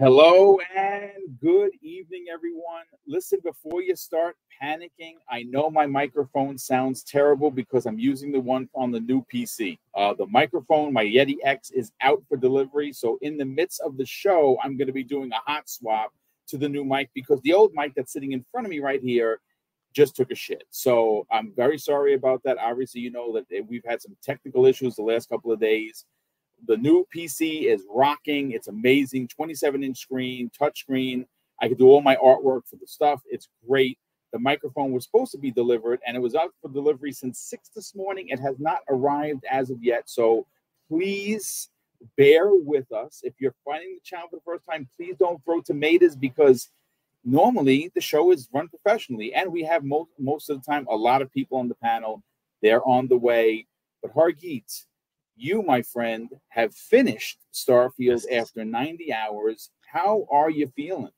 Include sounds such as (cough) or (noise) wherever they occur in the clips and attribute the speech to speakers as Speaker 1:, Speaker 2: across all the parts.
Speaker 1: Hello and good evening, everyone. Listen, before you start panicking, I know my microphone sounds terrible because I'm using the one on the new PC. Uh, the microphone, my Yeti X, is out for delivery. So, in the midst of the show, I'm going to be doing a hot swap to the new mic because the old mic that's sitting in front of me right here just took a shit. So, I'm very sorry about that. Obviously, you know that we've had some technical issues the last couple of days the new PC is rocking. It's amazing. 27 inch screen, touch screen. I can do all my artwork for the stuff. It's great. The microphone was supposed to be delivered and it was out for delivery since six this morning. It has not arrived as of yet. So please bear with us. If you're finding the channel for the first time, please don't throw tomatoes because normally the show is run professionally and we have most most of the time a lot of people on the panel. They're on the way. But Hargeet, you, my friend, have finished Starfield after 90 hours. How are you feeling?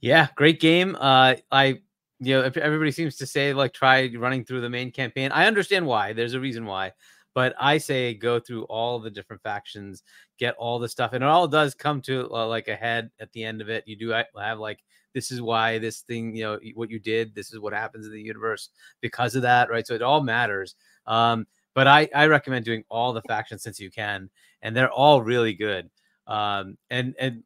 Speaker 2: Yeah, great game. Uh, I, you know, everybody seems to say like try running through the main campaign. I understand why. There's a reason why, but I say go through all the different factions, get all the stuff, and it all does come to uh, like a head at the end of it. You do have like this is why this thing, you know, what you did. This is what happens in the universe because of that, right? So it all matters. Um, but I, I recommend doing all the factions since you can, and they're all really good. Um, and and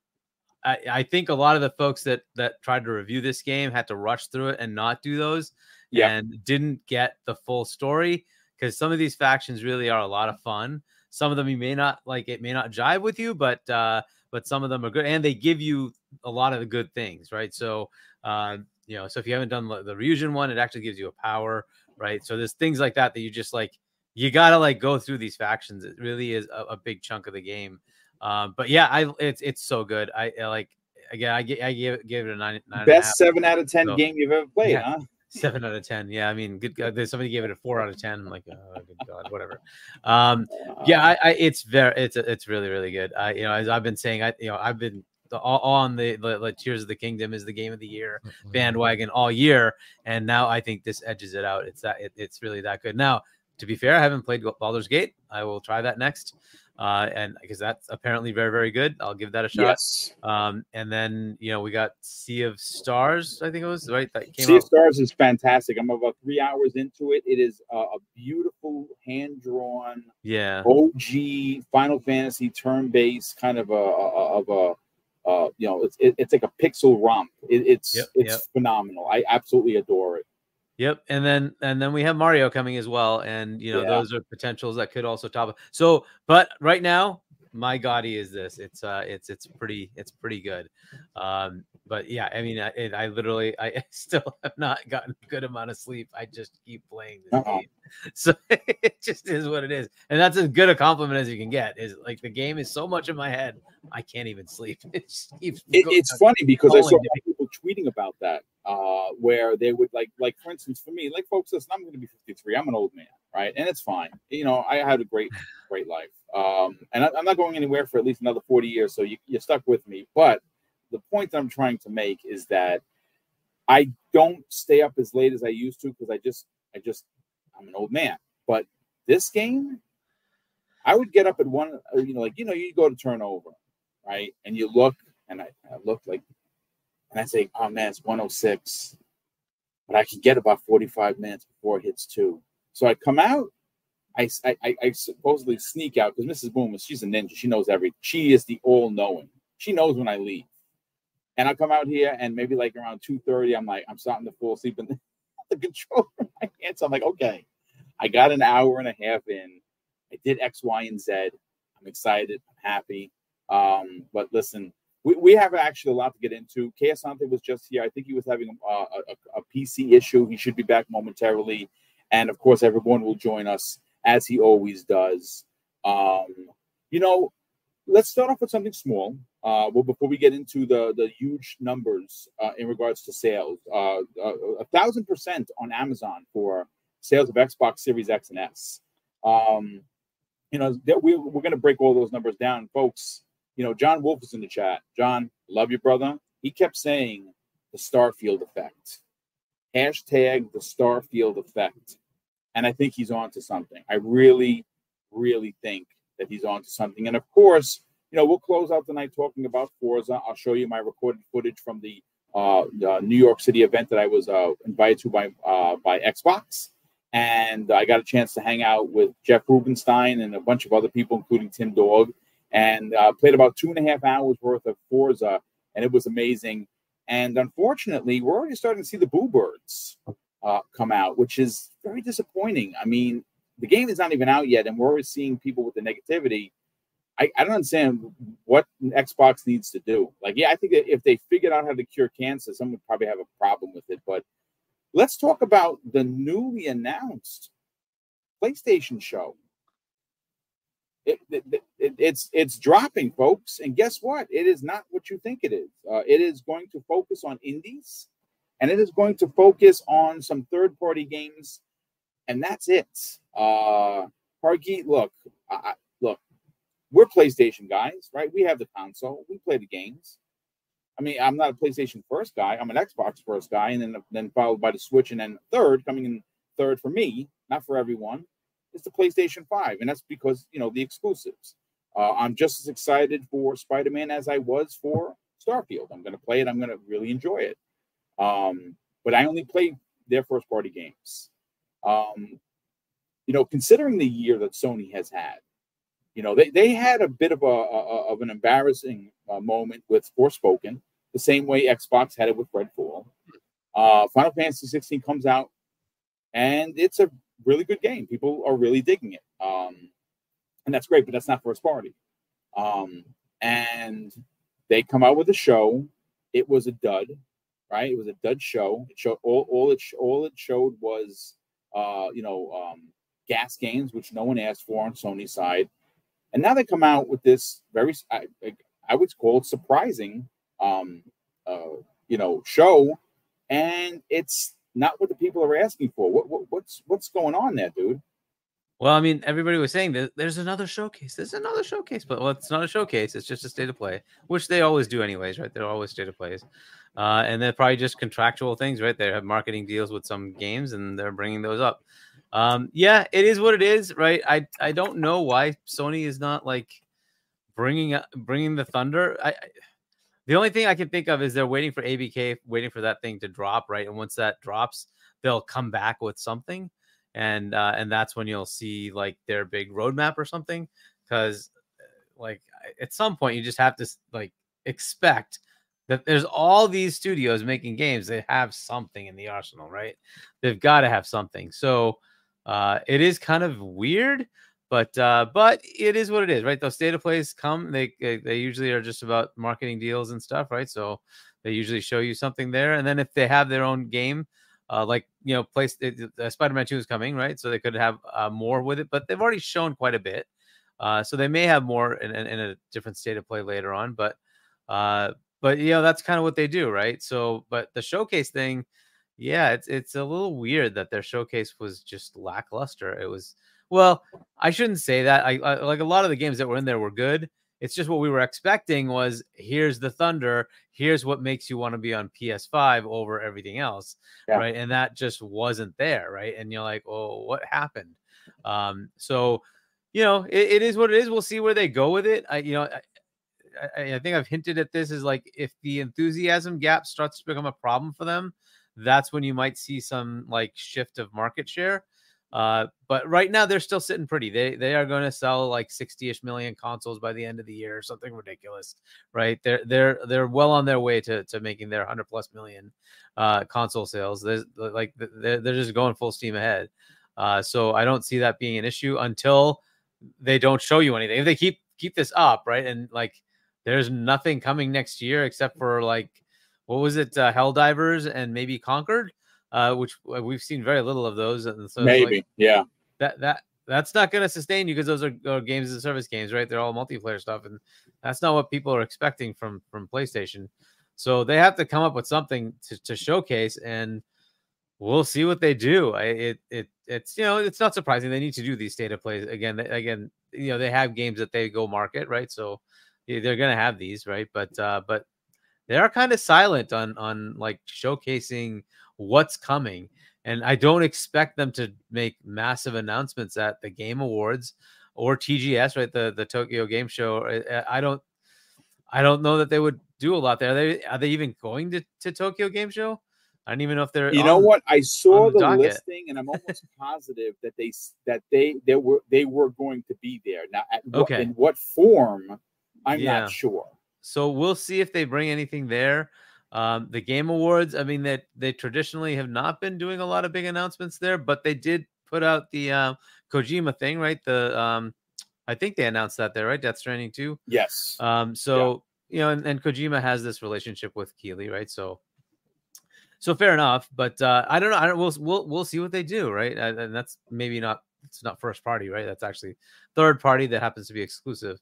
Speaker 2: I, I think a lot of the folks that that tried to review this game had to rush through it and not do those, yeah. and didn't get the full story because some of these factions really are a lot of fun. Some of them you may not like; it may not jive with you, but uh, but some of them are good, and they give you a lot of the good things, right? So, uh, you know, so if you haven't done the, Ryujin one, it actually gives you a power, right? So there's things like that that you just like you gotta like go through these factions. It really is a, a big chunk of the game. Um, but yeah, I it's it's so good. I, I like again, I, I gave gave it a nine. nine
Speaker 1: Best seven out of ten so, game you've ever played, yeah, huh?
Speaker 2: Seven out of ten. Yeah, I mean, good. Uh, somebody gave it a four out of ten. I'm like, oh, good god, whatever. Um, yeah, I, I, it's very, it's it's really really good. I, you know, as I've been saying, I, you know, I've been all on the, the, the Tears of the Kingdom is the game of the year mm-hmm. bandwagon all year, and now I think this edges it out. It's that it, it's really that good. Now to be fair, I haven't played Baldur's Gate. I will try that next. Uh, and because that's apparently very, very good. I'll give that a shot.
Speaker 1: Yes.
Speaker 2: Um, and then you know we got Sea of Stars. I think it was right. That
Speaker 1: came out. sea out. of Stars is fantastic. I'm about three hours into it. It is a beautiful hand drawn,
Speaker 2: yeah,
Speaker 1: OG Final Fantasy turn based kind of a, a of a. Uh, you know, it's it, it's like a pixel romp. It, it's yep, it's yep. phenomenal. I absolutely adore it.
Speaker 2: Yep, and then and then we have Mario coming as well, and you know yeah. those are potentials that could also top. So, but right now, my GOTY is this. It's uh, it's it's pretty it's pretty good. Um, but yeah, I mean, I, it, I literally I (laughs) still have not gotten a good amount of sleep. I just keep playing this uh-uh. game, (laughs) so (laughs) it just is what it is, and that's as good a compliment as you can get. Is like the game is so much in my head, I can't even sleep. It keeps.
Speaker 1: It, it's funny because I saw people tweeting about that uh, where they would like, like for instance, for me, like folks, listen, I'm going to be 53. I'm an old man, right? And it's fine. You know, I had a great, great life, um, and I, am not going anywhere for at least another 40 years. So you, you're stuck with me. But the point that I'm trying to make is that I don't stay up as late as I used to because I just, I just, I'm an old man. But this game, I would get up at one, uh, you know, like you know, you go to turnover, right, and you look, and I, I look like and I say, oh man, it's 106, but I can get about 45 minutes before it hits two. So I come out, I, I, I supposedly sneak out because Mrs. Boom, she's a ninja. She knows everything. She is the all knowing. She knows when I leave. And I come out here and maybe like around 2:30, I'm like, I'm starting to fall asleep in the, (laughs) the control in (laughs) my hands. So I'm like, okay, I got an hour and a half in. I did X, Y, and Z. I'm excited. I'm happy. Um, but listen, we, we have actually a lot to get into. Kay Asante was just here. I think he was having a, a, a, PC issue. He should be back momentarily. And of course, everyone will join us as he always does. Um, you know, let's start off with something small. Uh, well, before we get into the the huge numbers uh, in regards to sales, uh, uh a thousand percent on Amazon for sales of Xbox Series X and S. Um, you know, we, we're going to break all those numbers down, folks you know, John Wolf was in the chat. John, love you, brother. He kept saying the Starfield effect. Hashtag the Starfield effect. And I think he's on to something. I really, really think that he's on to something. And of course, you know, we'll close out the night talking about Forza. I'll show you my recorded footage from the, uh, New York City event that I was uh, invited to by uh, by Xbox, and I got a chance to hang out with Jeff Rubenstein and a bunch of other people, including Tim Dog, and uh, played about two and a half hours worth of Forza, and it was amazing. And unfortunately, we're already starting to see the Boo Birds uh, come out, which is very disappointing. I mean, the game is not even out yet, and we're always seeing people with the negativity. I, I don't understand what Xbox needs to do. Like, yeah, I think that if they figured out how to cure cancer, someone would probably have a problem with it. But let's talk about the newly announced PlayStation show. It, it, it, it's it's dropping, folks, and guess what? It is not what you think it is. Uh, it is going to focus on indies, and it is going to focus on some third-party games, and that's it. Uh, Parky, look, I, look, we're PlayStation guys, right? We have the console, we play the games. I mean, I'm not a PlayStation first guy. I'm an Xbox first guy, and then then followed by the Switch, and then third, coming in third for me, not for everyone, is the PlayStation Five, and that's because you know the exclusives. Uh, I'm just as excited for Spider-Man as I was for Starfield. I'm going to play it. I'm going to really enjoy it. Um, but I only play their first-party games. Um, you know, considering the year that Sony has had, you know, they, they had a bit of a, a of an embarrassing uh, moment with Forspoken, the same way Xbox had it with Redfall. Uh, Final Fantasy 16 comes out, and it's a really good game. People are really digging it, um, and that's great. But that's not first party. Um, and they come out with a show. It was a dud, right? It was a dud show. It showed all, all it all it showed was, uh, you know, um, GaaS games, which no one asked for on Sony's side. And now they come out with this very, I, I would call it surprising, um, uh, you know, show, and it's not what the people are asking for. What, what, what's what's going on there, dude?
Speaker 2: Well, I mean, everybody was saying that there's another showcase. There's another showcase, but well, it's not a showcase. It's just a state of play, which they always do, anyways, right? They're always state of plays, uh, and they're probably just contractual things, right? They have marketing deals with some games, and they're bringing those up. Um, yeah, it is what it is, right? I I don't know why Sony is not like bringing bringing the Thunder. I, I the only thing I can think of is they're waiting for ABK, waiting for that thing to drop, right? And once that drops, they'll come back with something, and uh, and that's when you'll see like their big roadmap or something. Because uh, like at some point, you just have to like expect that there's all these studios making games. They have something in the arsenal, right? They've got to have something. So uh, it is kind of weird, but uh, but it is what it is, right? Those data plays come, they they usually are just about marketing deals and stuff, right? So they usually show you something there, and then if they have their own game, uh, like you know, place uh, Spider-Man Two is coming, right? So they could have uh, more with it, but they've already shown quite a bit. Uh, so they may have more in, in, in, a different state of play later on, but uh, but you know that's kind of what they do, right? So, but the showcase thing, yeah, it's it's a little weird that their showcase was just lackluster. It was well, I shouldn't say that. I, I, like a lot of the games that were in there were good. It's just what we were expecting was here's the Thunder, here's what makes you want to be on PS5 over everything else, yeah. right? And that just wasn't there, right? And you're like, oh, what happened? Um, so you know, it, it is what it is. We'll see where they go with it. I, you know, I, I think I've hinted at this is like if the enthusiasm gap starts to become a problem for them, that's when you might see some like shift of market share. Uh, but right now they're still sitting pretty. They they are going to sell like 60ish million consoles by the end of the year, something ridiculous, right? They're they're they're well on their way to to making their 100 plus million uh, console sales. Like they're, they're just going full steam ahead. Uh, so I don't see that being an issue until they don't show you anything. If they keep keep this up, right, and like there's nothing coming next year except for like what was it, uh, Helldivers and maybe Concord, uh, which uh, we've seen very little of those. And so
Speaker 1: maybe, like,
Speaker 2: yeah, that that that's not going to sustain you because those are, are, games as service games, right? They're all multiplayer stuff, and that's not what people are expecting from from PlayStation. So they have to come up with something to, to showcase, and we'll see what they do. I, it it it's you know it's not surprising they need to do these state of plays again. Again, you know they have games that they go market, right? So they're going to have these, right? But uh, but they are kind of silent on on like showcasing what's coming and i don't expect them to make massive announcements at the game awards or tgs right the the tokyo game show i don't I don't know that they would do a lot there. Are they are they even going to, to Tokyo Game Show? I don't even know if they're.
Speaker 1: You know what? I saw the, the listing, and I'm almost (laughs) positive that they that they they were they were going to be there. Now, okay, what, in what form? I'm yeah. not sure.
Speaker 2: So we'll see if they bring anything there. Um, the Game Awards, I mean, that they, they traditionally have not been doing a lot of big announcements there, but they did put out the uh, Kojima thing, right? The um, I think they announced that there, right? Death Stranding too.
Speaker 1: Yes.
Speaker 2: Um, so yeah. you know, and, and Kojima has this relationship with Keighley, right? So so fair enough, but uh, I don't know. I don't. We'll we'll we'll see what they do, right? And, and that's maybe not. It's not first party, right? That's actually third party that happens to be exclusive.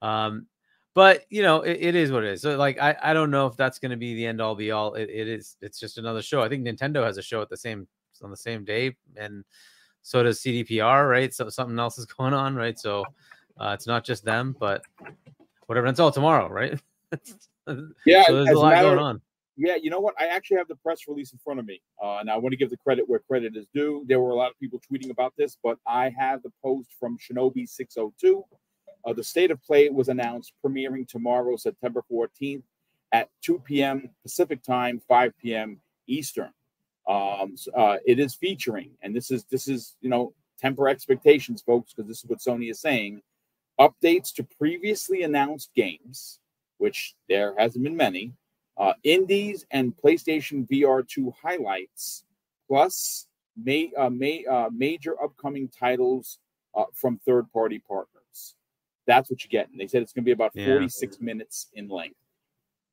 Speaker 2: Um, but you know, it, it is what it is. So like, I I don't know if that's going to be the end all be all. It, it is. It's just another show. I think Nintendo has a show at the same on the same day, and so does CDPR, right? So something else is (laughs) going on, right? So uh, it's not just them, but whatever. It's all tomorrow, right? (laughs)
Speaker 1: yeah, so there's a lot going on. Yeah, you know what? I actually have the press release in front of me. Uh, and I want to give the credit where credit is due. There were a lot of people tweeting about this, but I have the post from Shinobi 602. Uh, the state of play was announced premiering tomorrow, September 14th at 2 p.m. Pacific time, 5 p.m. Eastern. Um, uh, it is featuring, and this is this is you know temper expectations, folks, because this is what Sony is saying. Updates to previously announced games, which there hasn't been many, uh, indies and PlayStation VR 2 highlights, plus may, uh, may, uh, major upcoming titles uh, from third party partners. That's what you get. And they said it's going to be about yeah. 46 minutes in length.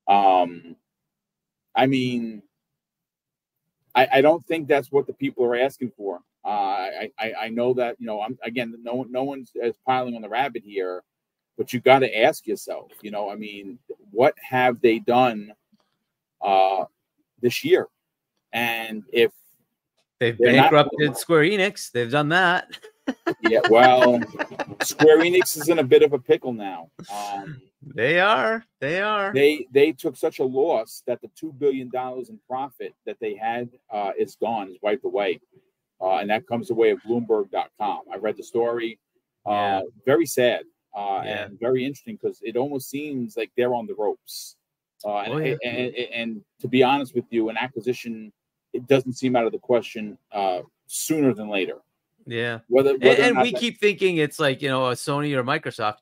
Speaker 1: Um, I mean, I, I, don't think that's what the people are asking for. Uh, I, I, I know that you know I'm again no no one's is piling on the rabbit here, but you got to ask yourself. You know, I mean, what have they done uh, this year. And if
Speaker 2: they've bankrupted not, Square Enix, they've done that. (laughs)
Speaker 1: yeah, well, Square Enix is in a bit of a pickle now. Um,
Speaker 2: they are. They are.
Speaker 1: They they took such a loss that the two billion dollars in profit that they had uh, is gone, is wiped away, uh, and that comes the way of Bloomberg.com. I read the story. Uh, yeah. Very sad uh, yeah. and very interesting because it almost seems like they're on the ropes. Uh, and, oh, yeah. and, and, and, to be honest with you, an acquisition it doesn't seem out of the question uh, sooner than later.
Speaker 2: Yeah. Whether, whether and, we that... keep thinking it's like you know a Sony or Microsoft.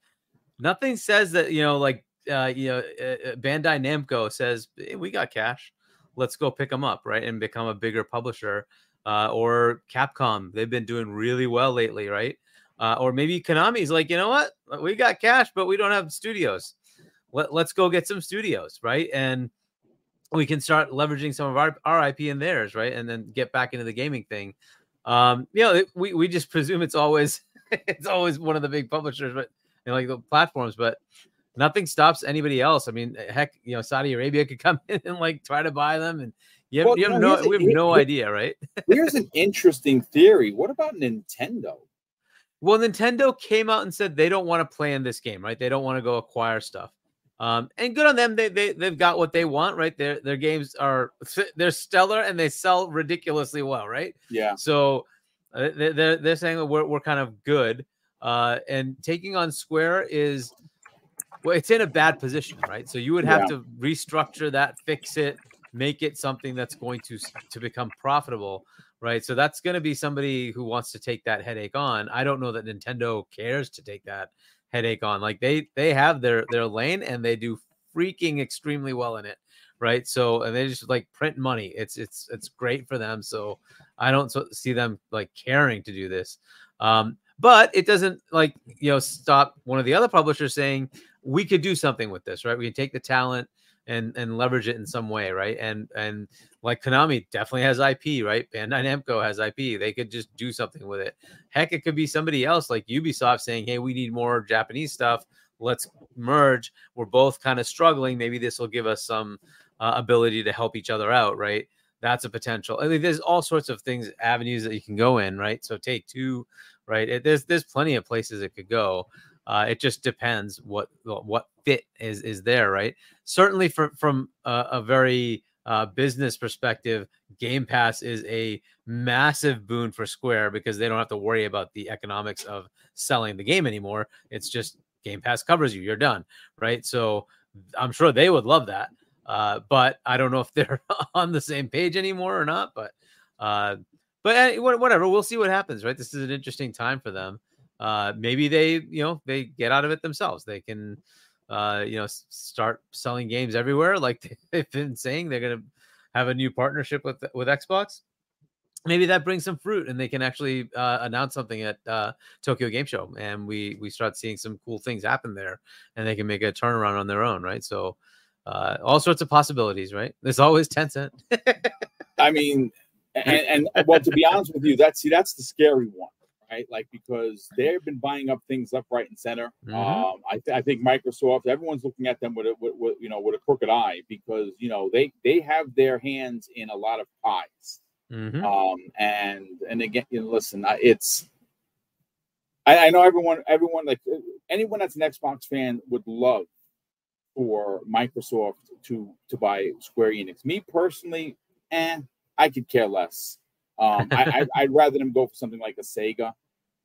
Speaker 2: Nothing says that you know like uh, you know uh, uh, Bandai Namco says hey, we got cash, let's go pick them up right and become a bigger publisher. Uh, or Capcom, they've been doing really well lately, right? Uh, or maybe Konami's like, you know what, we got cash, but we don't have studios let, let's go get some studios, right? And we can start leveraging some of our, our IP in theirs, right? And then get back into the gaming thing. Um, you know, we, we just presume it's always (laughs) it's always one of the big publishers, but you know, like the platforms, but nothing stops anybody else. I mean, heck, you know, Saudi Arabia (laughs) could come in and like try to buy them and you have, well, you have no, we have no idea, right? (laughs)
Speaker 1: here's an interesting theory. What about Nintendo?
Speaker 2: Well, Nintendo came out and said they don't want to play in this game, right? They don't want to go acquire stuff. Um, and good on them. They they they've got what they want, right? Their their games are (laughs) they're stellar and they sell ridiculously well, right?
Speaker 1: Yeah.
Speaker 2: So uh, they're they're saying that we're we're kind of good. Uh, and taking on Square is well, it's in a bad position, right? So you would have yeah. to restructure that, fix it, make it something that's going to to become profitable, right? So that's going to be somebody who wants to take that headache on. I don't know that Nintendo cares to take that headache on. Like they they have their their lane and they do freaking extremely well in it, right? So and they just like print money. It's it's it's great for them. So I don't see them like caring to do this. Um, but it doesn't like you know stop one of the other publishers saying we could do something with this, right? We can take the talent and and leverage it in some way, right? And and like Konami definitely has IP, right? Bandai Namco has IP. They could just do something with it. Heck, it could be somebody else like Ubisoft saying, "Hey, we need more Japanese stuff. Let's merge. We're both kind of struggling. Maybe this will give us some uh, ability to help each other out, right?" That's a potential. I mean, there's all sorts of things, avenues that you can go in, right? So take two, right? It, there's there's plenty of places it could go. Uh, it just depends what what fit is is there, right? Certainly, from from a, a very uh, business perspective, Game Pass is a massive boon for Square because they don't have to worry about the economics of selling the game anymore. It's just Game Pass covers you. You're done, right? So I'm sure they would love that. Uh, but I don't know if they're (laughs) on the same page anymore or not. But uh, but uh, whatever, we'll see what happens. Right, this is an interesting time for them. Uh, maybe they you know they get out of it themselves. They can uh, you know start selling games everywhere, like (laughs) they've been saying. They're gonna have a new partnership with with Xbox maybe that brings some fruit and they can actually uh, announce something at uh, Tokyo Game Show and we we start seeing some cool things happen there and they can make a turnaround on their own, right? So uh, all sorts of possibilities, right? There's always Tencent.
Speaker 1: I mean, and, and well, to be honest with you, that's see that's the scary one, right? Like because they've been buying up things left, right, and center. Mm-hmm. Um, I, th- I think Microsoft, everyone's looking at them with a with, with, you know with a crooked eye because you know they they have their hands in a lot of pies Mm-hmm. Um, and and again, you know, listen, it's I, I know everyone, everyone like anyone that's an Xbox fan would love for Microsoft to to buy Square Enix. Me personally, and eh, I could care less. Um, I, I, (laughs) would rather them go for something like a Sega.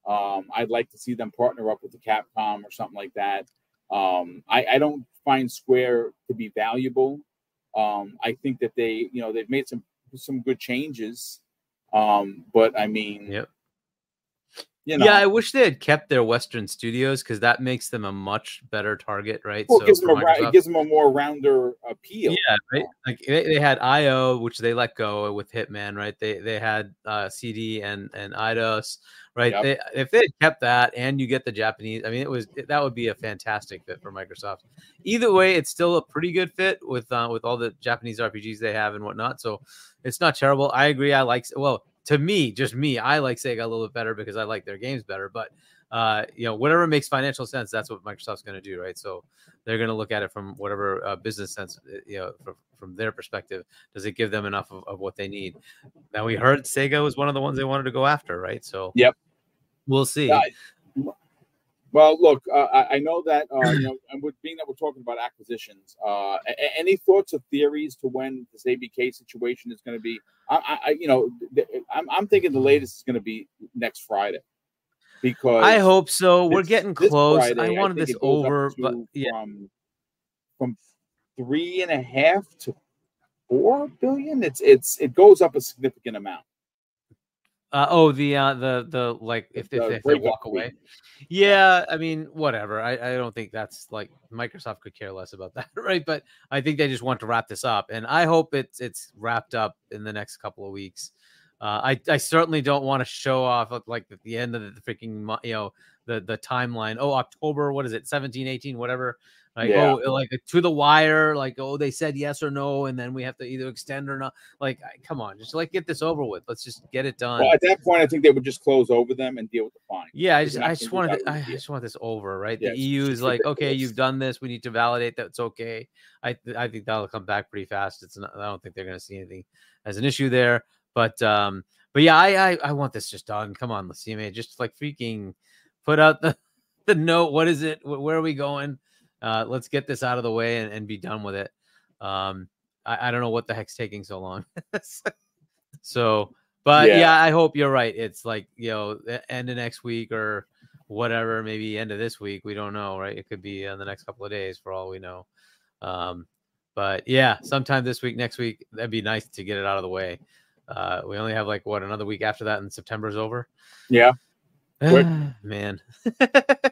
Speaker 1: Um, I'd like to see them partner up with the Capcom or something like that. Um, I, I don't find Square to be valuable. Um, I think that they, you know, they've made some some good changes. Um, but I mean,
Speaker 2: yep. You know, yeah, I wish they had kept their Western studios because that makes them a much better target, right?
Speaker 1: Well, so it gives, them a, it gives them a more rounder appeal.
Speaker 2: Yeah, right. Like they, they, had IO, which they let go with Hitman, right? They they had uh, CD and and Eidos, right? Yep. They, if they had kept that and you get the Japanese, I mean, it was that would be a fantastic fit for Microsoft. Either way, it's still a pretty good fit with uh, with all the Japanese RPGs they have and whatnot. So it's not terrible. I agree. I like well to me, just me, I like Sega a little bit better because I like their games better. But uh, you know, whatever makes financial sense, that's what Microsoft's going to do, right? So they're going to look at it from whatever uh, business sense, uh, you know, from, from, their perspective. Does it give them enough of, of, what they need? Now we heard Sega was one of the ones they wanted to go after, right? So
Speaker 1: yep,
Speaker 2: we'll see.
Speaker 1: Yeah, well, look, uh, I know that uh, you (clears throat) know, and with being that we're talking about acquisitions, uh, any thoughts or theories to when this ABK situation is going to be? I, I, you know, I'm, I'm thinking the latest is going to be next Friday because
Speaker 2: I hope so. We're getting close. Friday, I wanted I this over, but yeah,
Speaker 1: from, from three and a half to four billion. It's it's it goes up a significant amount.
Speaker 2: Uh, oh, the uh, the the like if, if, if they walk away. Yeah, I mean, whatever. I, I don't think that's like Microsoft could care less about (laughs) that, right? But I think they just want to wrap this up, and I hope it's it's wrapped up in the next couple of weeks. Uh, I I certainly don't want to show off like at the end of the freaking you know the the timeline. Oh, October, what is it? 17, 18, whatever. Like yeah. oh, like to the wire. Like oh, they said yes or no, and then we have to either extend or not. Like come on, just like get this over with. Let's just get it done.
Speaker 1: Well, at that point, I think they would just close over them and deal with the fine.
Speaker 2: Yeah, I just I just wanted to, I just want this over. Right, the EU is like okay, you've done this. We need to validate that it's okay. I I think that'll come back pretty fast. It's not, I don't think they're going to see anything as an issue there. But um, but yeah, I, I I want this just done. Come on, let's see, man. Just like freaking put out the (laughs) the note. What is it? Where are we going? Uh, let's get this out of the way and, and be done with it. Um, I, I, don't know what the heck's taking so long. (laughs) so, but yeah. yeah. I hope you're right. It's like you know, end of next week or whatever, maybe end of this week. We don't know, right? It could be in the next couple of days for all we know. Um, but yeah, sometime this week, next week, that'd be nice to get it out of the way. Uh, we only have like what another week after that, and September's over.
Speaker 1: Yeah.
Speaker 2: Man,
Speaker 1: it, (laughs)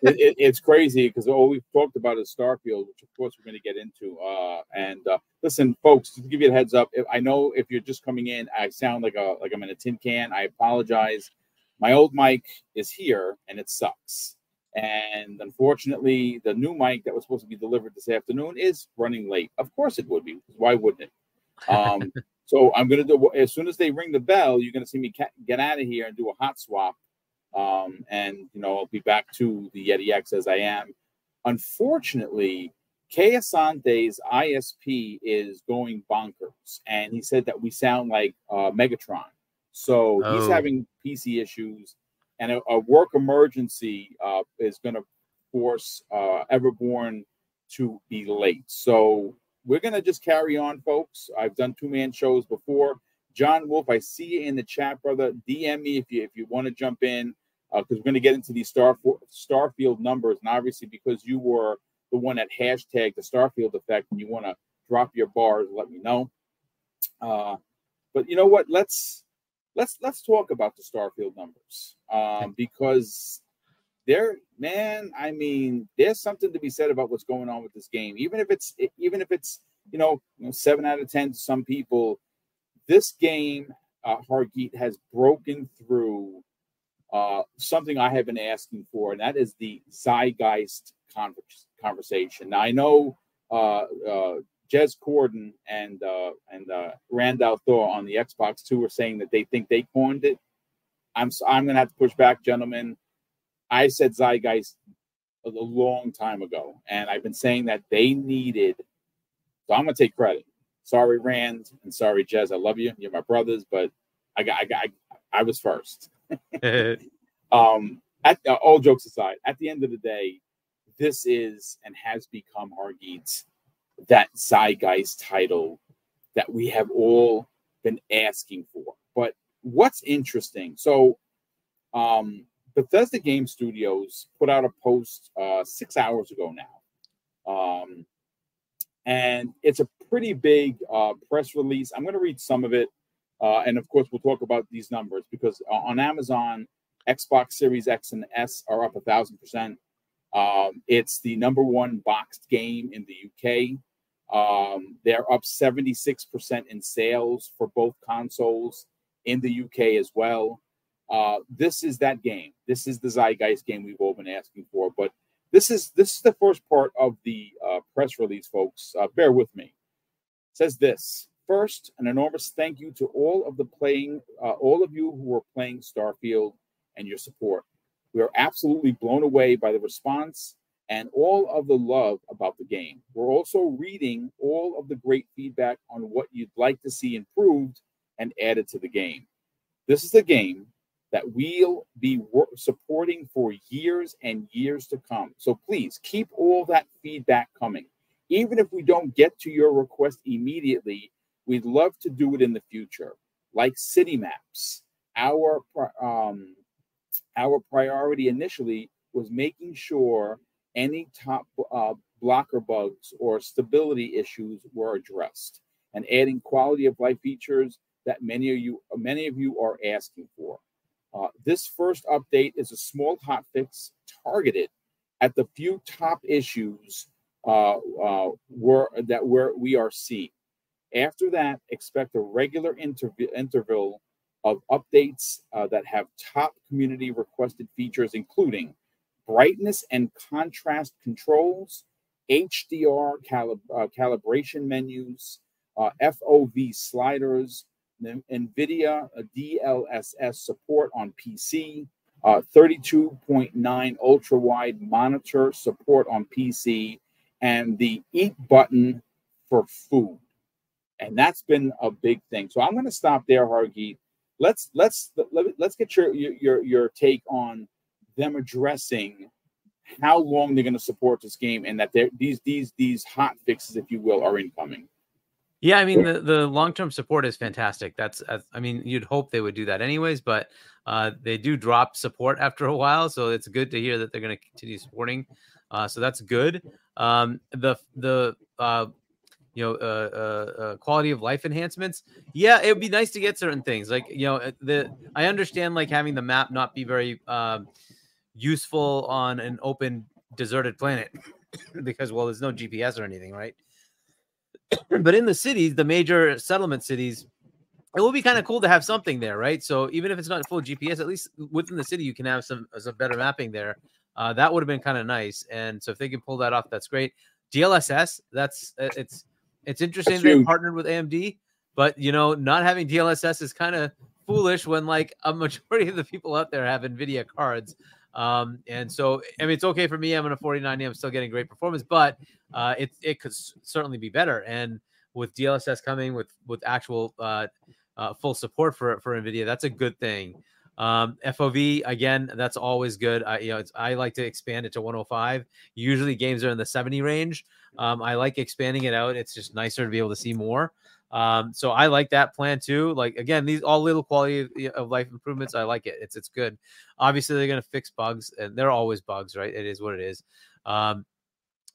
Speaker 1: it, it's crazy because all we've talked about is Starfield, which of course we're going to get into. Uh, and uh, listen, folks, to give you a heads up, if, I know if you're just coming in, I sound like a like I'm in a tin can. I apologize. My old mic is here, and it sucks. And unfortunately, the new mic that was supposed to be delivered this afternoon is running late. Of course, it would be. Why wouldn't it? Um, (laughs) so I'm going to do as soon as they ring the bell, you're going to see me get out of here and do a hot swap um, and you know I'll be back to the Yeti X as I am. Unfortunately, Kay Asante's ISP is going bonkers, and he said that we sound like uh, Megatron. So oh. he's having PC issues, and a, a work emergency uh, is going to force uh, Everborn to be late. So we're going to just carry on, folks. I've done two man shows before. John Wolf, I see you in the chat, brother. DM me if you if you want to jump in because uh, we're going to get into these Star Starfield numbers, and obviously because you were the one that hashtag the Starfield effect and you want to drop your bars, let me know. Uh, but you know what? Let's let's let's talk about the Starfield numbers um, because there, man. I mean, there's something to be said about what's going on with this game. Even if it's even if it's you know, you know seven out of ten to some people, this game, uh, Hargeet has broken through uh, something I have been asking for, and that is the zeitgeist conversation. Now I know uh, uh, Jez Corden and uh, and uh, Rand al Thor on the Xbox Two are saying that they think they coined it. I'm I'm gonna have to push back, gentlemen. I said zeitgeist a, long time ago, and I've been saying that they needed. So I'm gonna take credit. Sorry, Rand, and sorry, Jez. I love you. You're my brothers, but I got I got I, I was first. (laughs) um, at uh, all jokes aside, at the end of the day, this is and has become Hargeet's that zeitgeist title that we have all been asking for. But what's interesting, so um, Bethesda Game Studios put out a post uh, six hours ago now. Um, and it's a pretty big uh, press release. I'm going to read some of it. Uh, and of course, we'll talk about these numbers because on Amazon, Xbox Series X and S are up a thousand percent. Um, it's the number one boxed game in the UK. Um, they're up 76% in sales for both consoles in the UK as well. Uh, this is that game. This is the Zeitgeist game we've all been asking for. But this is this is the first part of the uh, press release, folks. Uh, bear with me. It says this first, an enormous thank you to all of the playing, uh, all of you who were playing Starfield and your support. We are absolutely blown away by the response and all of the love about the game. We're also reading all of the great feedback on what you'd like to see improved and added to the game. This is a game that we'll be supporting for years and years to come. So please keep all that feedback coming. Even if we don't get to your request immediately, we'd love to do it in the future, like city maps. Our um, our priority initially was making sure any top uh, blocker bugs or stability issues were addressed and adding quality of life features that many of you many of you are asking for. Uh, this first update is a small hotfix targeted at the few top issues uh, uh, were, that were, we are seeing. After that, expect a regular interv- interval of updates uh, that have top community requested features, including brightness and contrast controls, HDR calib- uh, calibration menus, uh, FOV sliders, NVIDIA DLSS support on PC, uh, 32.9 ultra wide monitor support on PC, and the eat button for food. And that's been a big thing. So I'm going to stop there, Hargeet. Let's let's let, let's get your your your take on them addressing how long they're going to support this game and that these these these hot fixes, if you will, are incoming.
Speaker 2: Yeah, I mean the, the long term support is fantastic. That's I mean you'd hope they would do that anyways, but uh, they do drop support after a while, so it's good to hear that they're going to continue supporting. Uh, so that's good. Um, the the uh, you know uh, uh, uh, quality of life enhancements. Yeah, it would be nice to get certain things like you know the I understand like having the map not be very um, useful on an open deserted planet (coughs) because well there's no GPS or anything, right? (coughs) but in the cities, the major settlement cities, it will be kind of cool to have something there, right? So even if it's not full GPS, at least within the city, you can have some some better mapping there. Uh, that would have been kind of nice. And so if they can pull that off, that's great. DLSS, that's uh, it's it's interesting that's they partnered with AMD, but you know, not having DLSS is kind of foolish when like a majority of the people out there have NVIDIA cards. Um, and so, I mean, it's okay for me. I'm in a 4090. I'm still getting great performance, but uh, it it could certainly be better. And with DLSS coming with with actual uh, uh, full support for for NVIDIA, that's a good thing. Um, FOV again, that's always good. I, you know, I like to expand it to 105. Usually, games are in the 70 range. Um, I like expanding it out. It's just nicer to be able to see more. Um, so I like that plan too. Like again, these all little quality of life improvements. I like it. It's it's good. Obviously, they're gonna fix bugs, and they're always bugs, right? It is what it is. Um,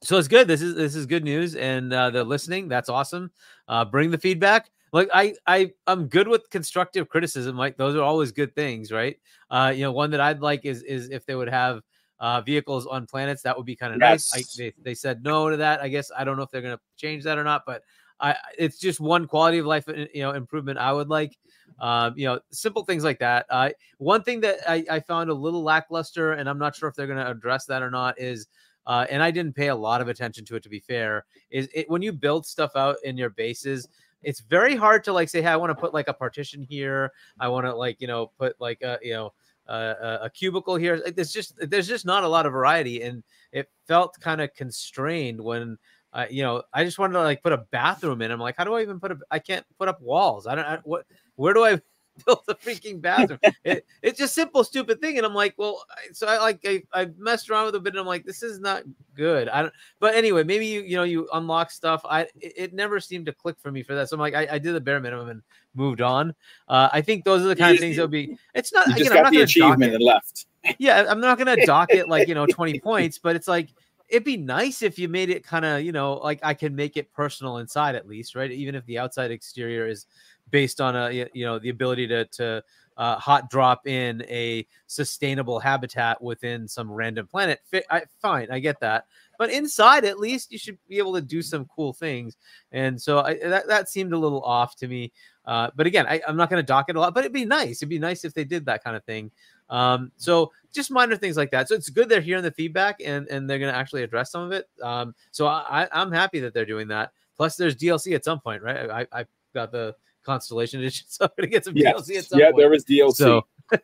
Speaker 2: so it's good. This is this is good news, and uh, they're listening. That's awesome. Uh, bring the feedback. Like I I I'm good with constructive criticism. Like those are always good things, right? Uh, you know, one that I'd like is is if they would have uh, vehicles on planets. That would be kind of yes. nice. I, they, they said no to that. I guess I don't know if they're going to change that or not, but I it's just one quality of life you know improvement I would like. Um, you know, simple things like that. Uh, one thing that I, I found a little lackluster, and I'm not sure if they're going to address that or not, is uh, and I didn't pay a lot of attention to it to be fair. Is it when you build stuff out in your bases? It's very hard to like say, "Hey, I want to put like a partition here. I want to like you know put like a you know a, a cubicle here." There's just there's just not a lot of variety, and it felt kind of constrained when uh, you know, I just wanted to like put a bathroom in. I'm like, how do I even put a? I can't put up walls. I don't. I, what? Where do I (laughs) build a freaking bathroom? it, it's just simple, stupid thing. And I'm like, well, so I like I, I messed around with a bit, and I'm like, this is not good. I don't. But anyway, maybe you you know you unlock stuff. I it, it never seemed to click for me for that. So I'm like, I, I did the bare minimum and moved on. Uh, I think those are the kind of things that would be. It's not.
Speaker 1: You just got the achievement and left.
Speaker 2: Yeah, I'm not gonna dock it like you know 20 (laughs) points, but it's like it'd be nice if you made it kind of, you know, like I can make it personal inside at least, right? Even if the outside exterior is based on a, you know, the ability to to uh, hot drop in a sustainable habitat within some random planet. I, fine, I get that. But inside, at least, you should be able to do some cool things. And so I, that that seemed a little off to me. Uh, but again, I, am not going to dock it a lot. But it'd be nice. It'd be nice if they did that kind of thing. Um, so just minor things like that. So it's good they're hearing the feedback and and they're going to actually address some of it. Um, so I, I'm happy that they're doing that. Plus, there's DLC at some point, right? I I got the Constellation Edition, (laughs) so I'm going to get some yes. DLC at some
Speaker 1: yeah,
Speaker 2: point.
Speaker 1: Yeah, there is DLC. So. (laughs)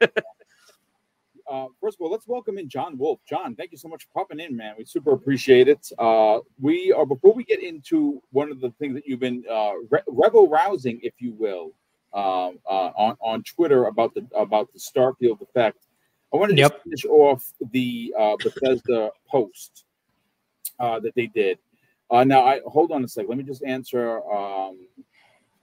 Speaker 1: Uh, first of all, let's welcome in John Wolf. John, thank you so much for popping in, man. We super appreciate it. Uh, we are before we get into one of the things that you've been uh, re- rebel rousing, if you will, um, uh, on on Twitter about the about the Starfield effect. I wanted to yep. finish off the uh, Bethesda post uh, that they did. Uh, now, I hold on a second. Let me just answer. Um,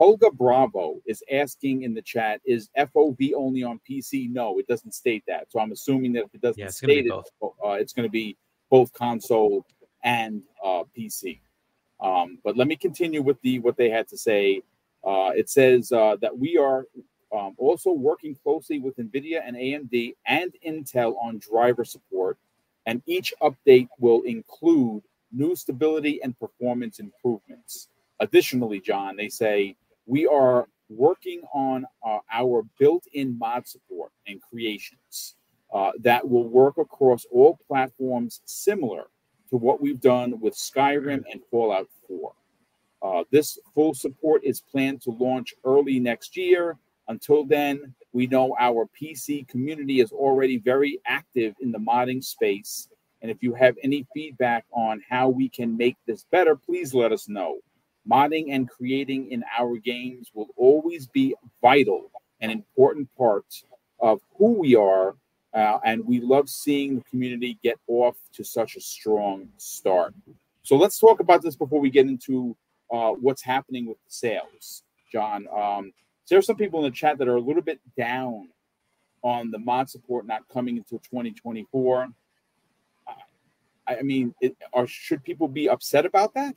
Speaker 1: Olga Bravo is asking in the chat: Is FOV only on PC? No, it doesn't state that. So I'm assuming that if it doesn't yeah, state it, uh, it's going to be both console and uh, PC. Um, but let me continue with the what they had to say. Uh, it says uh, that we are um, also working closely with NVIDIA and AMD and Intel on driver support, and each update will include new stability and performance improvements. Additionally, John, they say we are working on uh, our built in mod support and creations uh, that will work across all platforms similar to what we've done with Skyrim and Fallout 4. Uh, this full support is planned to launch early next year. Until then, we know our PC community is already very active in the modding space. And if you have any feedback on how we can make this better, please let us know. Modding and creating in our games will always be vital and important parts of who we are. Uh, and we love seeing the community get off to such a strong start. So let's talk about this before we get into uh, what's happening with the sales, John. Um, there are some people in the chat that are a little bit down on the mod support not coming until 2024. I mean, it, should people be upset about that?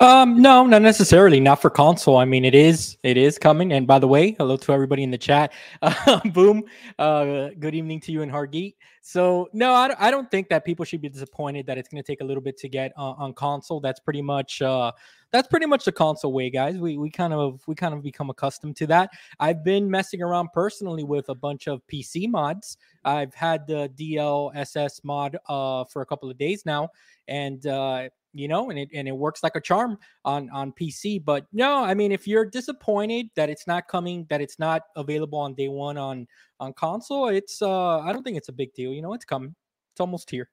Speaker 3: Um, no, not necessarily. Not for console. I mean, it is it is coming. And by the way, hello to everybody in the chat. Uh, (laughs) boom. Uh, good evening to you and Hargeet. So no, I, I don't think that people should be disappointed that it's going to take a little bit to get uh, on console. That's pretty much uh, that's pretty much the console way, guys. We we kind of we kind of become accustomed to that. I've been messing around personally with a bunch of PC mods. I've had the DLSS mod uh, for a couple of days now, and uh, you know, and it and it works like a charm on on PC. But no, I mean, if you're disappointed that it's not coming, that it's not available on day one on on console, it's uh, I don't think it's a big deal. You know, it's coming. It's almost here.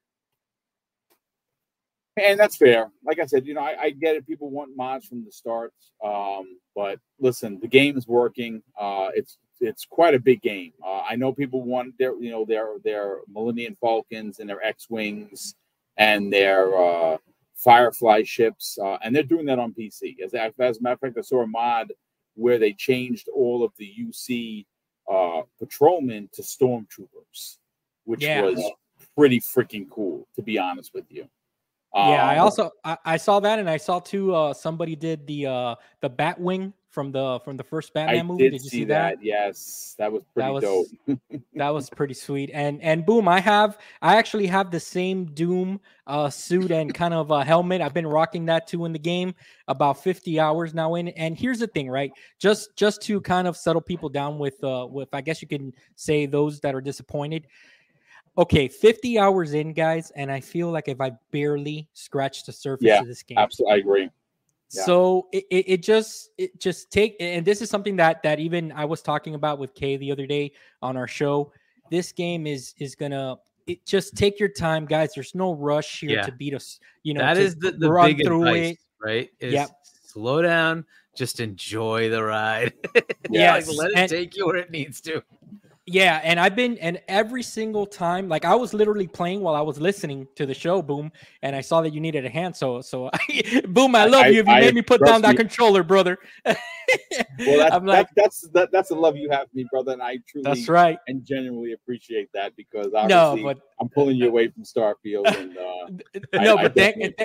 Speaker 1: And that's fair. Like I said, you know, I, I get it. People want mods from the start. Um, but listen, the game is working. Uh, it's it's quite a big game. Uh, I know people want their you know their their Millennium Falcons and their X wings and their uh, Firefly ships, uh, and they're doing that on PC. As, as a matter of fact, I saw a mod where they changed all of the UC uh, patrolmen to stormtroopers, which yeah. was pretty freaking cool, to be honest with you.
Speaker 3: yeah, I
Speaker 1: Um,
Speaker 3: also I, I saw that, and I saw too. Uh, somebody did the uh the Batwing from the from the first Batman
Speaker 1: I
Speaker 3: movie.
Speaker 1: did,
Speaker 3: Did you
Speaker 1: see
Speaker 3: see
Speaker 1: that. Yes, that was pretty
Speaker 3: was-
Speaker 1: dope.
Speaker 3: that was (laughs) pretty sweet and and boom i have i actually have the same doom uh suit and kind of a helmet i've been rocking that too in the game about 50 hours now in and here's the thing right just just to kind of settle people down with uh with i guess you can say those that are disappointed okay 50 hours in guys and i feel like if i barely scratched the surface
Speaker 1: Yeah,
Speaker 3: of this game
Speaker 1: Absolutely, I agree. Yeah.
Speaker 3: so it, it, it just it just take and this is something that that even I was talking about with Kay the other day on our show. This game is is gonna it just take your time, guys. There's no rush here
Speaker 2: Yeah.
Speaker 3: to beat us. You know
Speaker 2: that is the, the
Speaker 3: run
Speaker 2: big
Speaker 3: through
Speaker 2: advice,
Speaker 3: it.
Speaker 2: right? Is
Speaker 3: Yep.
Speaker 2: slow down, just enjoy the ride. (laughs)
Speaker 3: Yes,
Speaker 2: like, let it
Speaker 3: and-
Speaker 2: take you where it needs to.
Speaker 3: Yeah, and I've been and every single time, like I was literally playing while I was listening to the show, boom, and I saw that you needed a hand, so so (laughs) boom, I
Speaker 1: I-
Speaker 3: love
Speaker 1: I-
Speaker 3: you if you
Speaker 1: I-
Speaker 3: made me put down that
Speaker 1: me.
Speaker 3: controller, brother. (laughs)
Speaker 1: Well, that's
Speaker 3: I'm like,
Speaker 1: that, that's that, that's the love you have for me, brother, and I truly
Speaker 3: that's right.
Speaker 1: and genuinely appreciate that because
Speaker 3: No, but
Speaker 1: I'm pulling you away from Starfield and uh, (laughs)
Speaker 3: no,
Speaker 1: I
Speaker 3: but thank, th-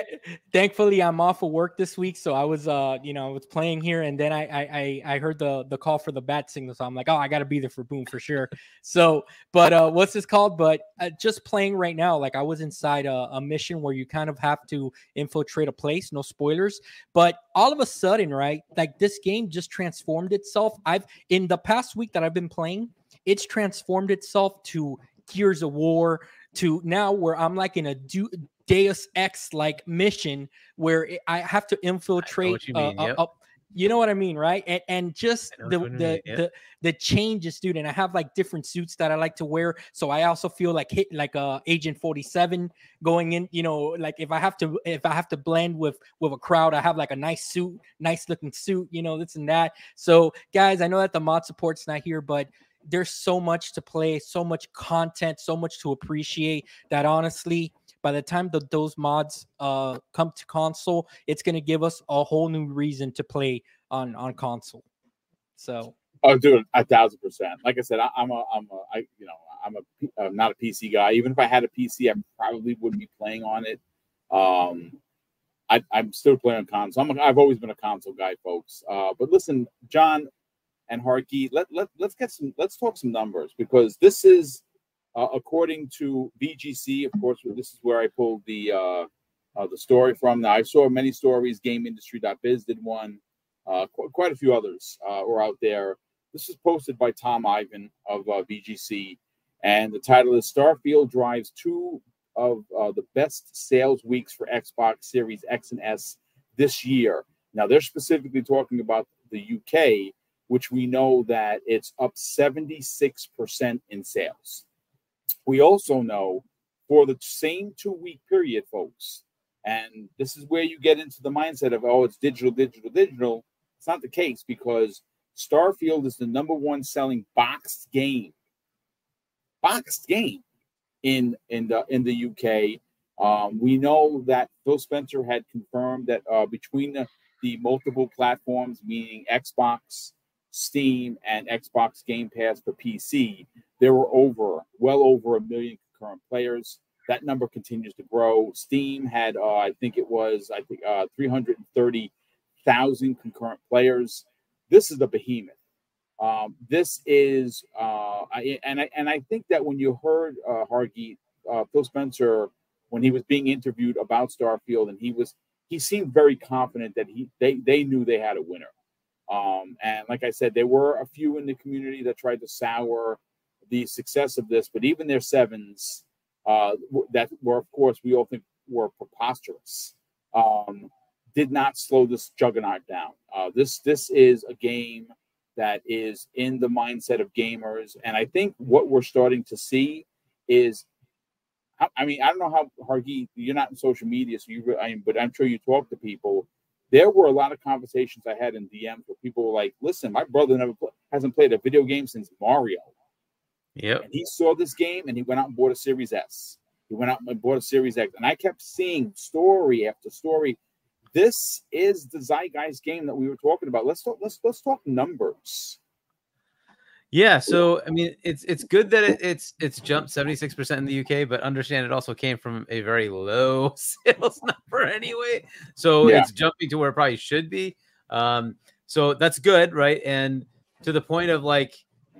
Speaker 3: thankfully I'm off of work this week, so I was uh you know I was playing here, and then I I I, I heard the the call for the bat signal, so I'm like, oh, I got to be there for Boom for sure. So, but uh, what's this called? But uh, just playing right now, like I was inside a, a mission where you kind of have to infiltrate a place. No spoilers, but all of a sudden, right, like this game just transformed itself. I've in the past week that I've been playing, it's transformed itself to Gears of War to now where I'm like in a du- Deus Ex like mission where I have to infiltrate.
Speaker 2: yep.
Speaker 3: uh, you know what I mean, right? And and just the the,
Speaker 2: mean, yep.
Speaker 3: the the changes, dude. And I have like different suits that I like to wear, so I also feel like hit like uh Agent Forty Seven going in. You know, like if I have to if I have to blend with with a crowd, I have like a nice suit, nice looking suit. You know, this and that. So guys, I know that the mod support's not here, but there's so much to play, so much content, so much to appreciate that honestly, by the time the, those mods uh come to console, it's gonna give us a whole new reason to play on on console. So
Speaker 1: oh, dude, a thousand percent. Like I said, I, I'm a I'm a I you know I'm a I'm not a PC guy. Even if I had a PC, I probably wouldn't be playing on it. Um, I, I'm still playing on console. I'm a, I've always been a console guy, folks. Uh, but listen, John and Harky, let let let's get some let's talk some numbers because this is uh, according to VGC. Of course, this is where I pulled the uh, uh, the story from. Now I saw many stories. GameIndustry.biz did one. Uh, qu- quite a few others uh, were out there. This is posted by Tom Ivan of uh, VGC, and the title is Starfield drives two of the best sales weeks for Xbox Series X and S this year. Now they're specifically talking about the UK, which we know that it's up 76% in sales. We also know for the same two week period, folks, and this is where you get into the mindset of, oh, it's digital, digital, digital. It's not the case because Starfield is the number one selling boxed game. Boxed game in in the in the UK. Um, we know that Phil Spencer had confirmed that uh, between the, the multiple platforms, meaning Xbox, Steam, and Xbox Game Pass for PC, there were over well over a million concurrent players. That number continues to grow. Steam had, uh, I think it was, I think, uh, 330,000 concurrent players. This is the behemoth. Um, this is, uh, I, and I and I think that when you heard uh, uh, Phil Spencer, when he was being interviewed about Starfield, and he was he seemed very confident that he they they knew they had a winner. Um, and like I said, there were a few in the community that tried to sour the success of this, but even their sevens uh, that were, of course, we all think were preposterous, um, did not slow this juggernaut down. Uh, this this is a game that is in the mindset of gamers, and I think what we're starting to see is. I- I mean, I don't know how Hargi, you're not in social media, so you, I mean, but I'm sure you talk to people. There were a lot of conversations I had in DMs where people were like, "Listen, my brother never hasn't played a video game since Mario,
Speaker 2: Yep.
Speaker 1: and he saw this game and he went out and bought a Series S. He went out and bought a Series X, and I kept seeing story after story. This is the zeitgeist game that we were talking about. Let's talk. Let's let's talk numbers.
Speaker 2: Yeah, so I mean, it's it's good that it, it's it's jumped seventy six percent in the UK, but understand it also came from a very low (laughs) sales number anyway. So
Speaker 1: Yeah.
Speaker 2: it's jumping to where it probably should be. Um, so that's good, right? And to the point of like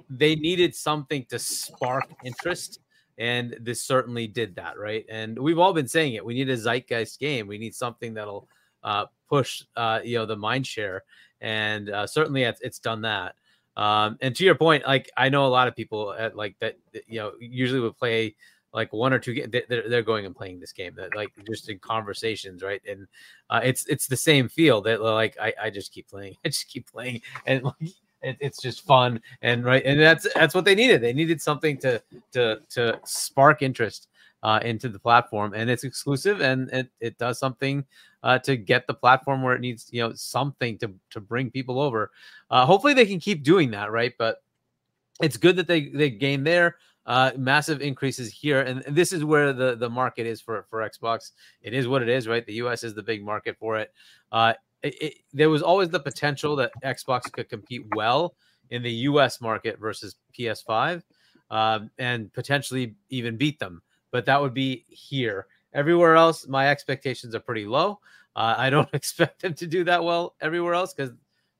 Speaker 2: they needed something to spark interest, and this certainly did that, right? And we've all been saying it. We need a zeitgeist game. We need something that'll uh, push, uh, you know, the mind share, and uh, certainly it's, it's done that. Um, and to your point, like I know a lot of people at like that, you know, usually would play like one or two. They're, they're going and playing this game that like just in conversations, right? And uh, it's it's the same feel that like I, I just keep playing, (laughs) I just keep playing, and like it, it's just fun and right, and that's that's what they needed. They needed something to to to spark interest uh, into the platform, and it's exclusive, and it it does something uh, to get the platform where it needs, you know, something to to bring people over. Uh, hopefully, they can keep doing that, right? But it's good that they they gain there. Uh, massive increases here, and this is where the the market is for for Xbox. It is what it is, right? The U.S. is the big market for it. Uh, it, it there was always the potential that Xbox could compete well in the U.S. market versus PS5, um, and potentially even beat them. But that would be here. Everywhere else, my expectations are pretty low. Uh, I don't (laughs) expect them to do that well everywhere else because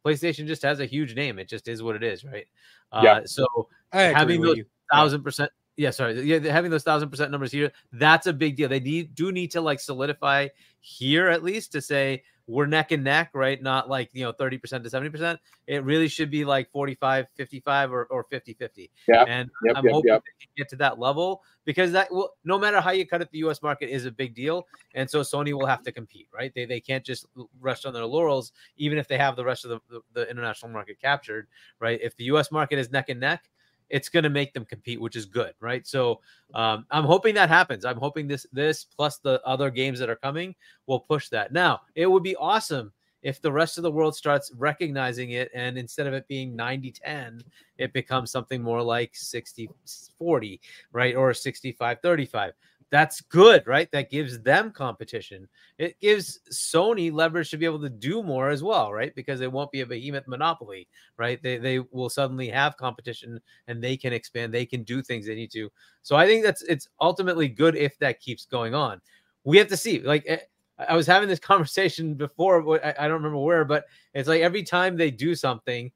Speaker 2: PlayStation just has a huge name. It just is what it is, right? Uh,
Speaker 1: Yeah.
Speaker 2: So
Speaker 3: I
Speaker 2: having
Speaker 3: with
Speaker 2: those thousand percent, yeah, sorry, yeah, having those thousand percent numbers here, that's a big deal. They need do need to like solidify here at least to say we're neck and neck, right? Not like you know 30% to 70%. It really should be like 45, 55 or, or 50 50.
Speaker 1: Yeah.
Speaker 2: And
Speaker 1: Yep,
Speaker 2: I'm
Speaker 1: yep,
Speaker 2: hoping
Speaker 1: yep.
Speaker 2: they can get to that level because that will no matter how you cut it, the US market is a big deal. And so Sony will have to compete, right? They, they can't just rest on their laurels, even if they have the rest of the, the, the international market captured, right? If the US market is neck and neck, it's going to make them compete, which is good, right? So um, I'm hoping that happens. I'm hoping this this plus the other games that are coming will push that. Now it would be awesome if the rest of the world starts recognizing it and instead of it being 90 10 it becomes something more like 60 40 right or 65 35 that's good right? That gives them competition. It gives sony leverage to be able to do more as well right? Because it won't be a behemoth monopoly right? They, they will suddenly have competition and they can expand they can do things they need to. So i think that's it's ultimately good if that keeps going on. We have to see like eh, I was having this (laughs) conversation before. I I don't remember where, but it's like every time they do something,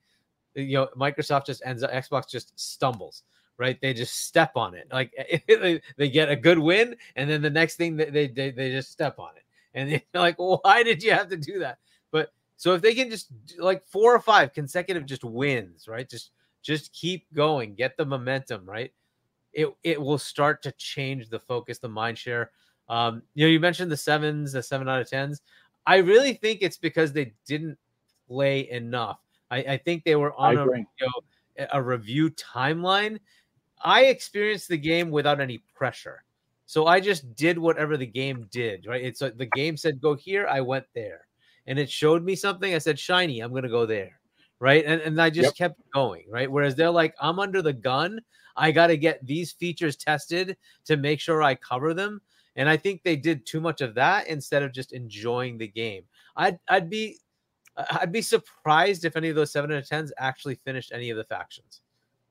Speaker 2: you know, Microsoft just ends up, Xbox just stumbles, right? They just step on it. Like (laughs) they, they get a good win, and then the next thing they, they, they, they just step on it. (laughs) And they're like, why did you have to do that? But so if they can just like four or five consecutive just wins, right? Just just keep going, get the momentum, right? It it will start to change the focus, the mind share. Um, you know, you mentioned the sevens, the seven out of tens. I really think it's because they didn't play enough. I, I think they were on a, you know, a review timeline. I experienced the game without any pressure. So I just did whatever the game did, right? It's like the game said go here, I went there. And it showed me something. I said, shiny, I'm gonna go there. Right. And, and I just
Speaker 1: Yep.
Speaker 2: kept going. Right. Whereas they're like, I'm under the gun. I gotta get these features tested to make sure I cover them. And I think they did too much of that instead of just enjoying the game. I'd I'd be I'd be surprised if any of those seven out of tens actually finished any of the factions.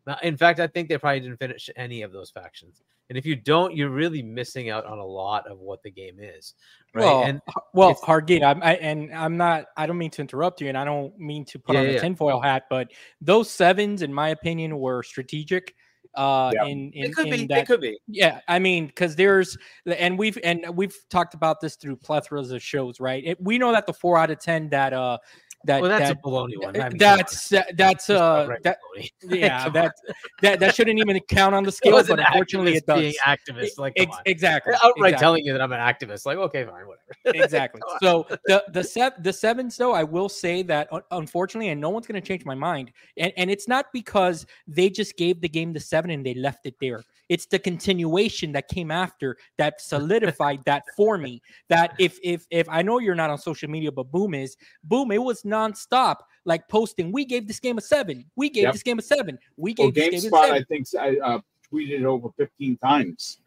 Speaker 2: Now, in fact, I think they probably didn't finish any of those factions. And if you don't, you're really missing out on a lot of what the game is. Right.
Speaker 3: Well,
Speaker 2: and
Speaker 3: well,
Speaker 2: it's-
Speaker 3: Hargate, I'm, I, and I'm not. I don't mean to interrupt you, and I don't mean to put
Speaker 2: Yeah,
Speaker 3: on
Speaker 2: yeah,
Speaker 3: a
Speaker 2: yeah.
Speaker 3: tinfoil hat, but those sevens, in my opinion, were strategic. Uh,
Speaker 1: Yeah.
Speaker 3: in in,
Speaker 2: it could
Speaker 3: in
Speaker 2: be.
Speaker 3: that
Speaker 2: It could be.
Speaker 3: Yeah, I mean, because there's and we've and we've talked about this through plethoras of shows, right? It, we know that the four out of ten that uh that
Speaker 2: Well, that's
Speaker 3: that,
Speaker 2: a baloney one. I mean,
Speaker 3: that's that- that's uh
Speaker 2: outright
Speaker 3: that (laughs) yeah that that that shouldn't even count on the scale, but unfortunately it
Speaker 2: does. being activist. Like,
Speaker 3: Ex- exactly,
Speaker 2: outright
Speaker 3: exactly.
Speaker 2: telling you that I'm an activist. Like, okay, fine, whatever. (laughs)
Speaker 3: exactly. So the the sev- the sevens though, I will say that unfortunately, and no one's going to change my mind, and and it's not because they just gave the game the seven and they left it there. It's the continuation that came after that (laughs) solidified that for me. That if if if I know you're not on social media, but Boom is Boom, it was nonstop, like posting. We gave this game a seven. We gave
Speaker 1: Yep.
Speaker 3: this game a seven. We
Speaker 1: Well,
Speaker 3: gave this game a
Speaker 1: GameSpot,
Speaker 3: seven.
Speaker 1: I think, I uh, tweeted it over 15 times.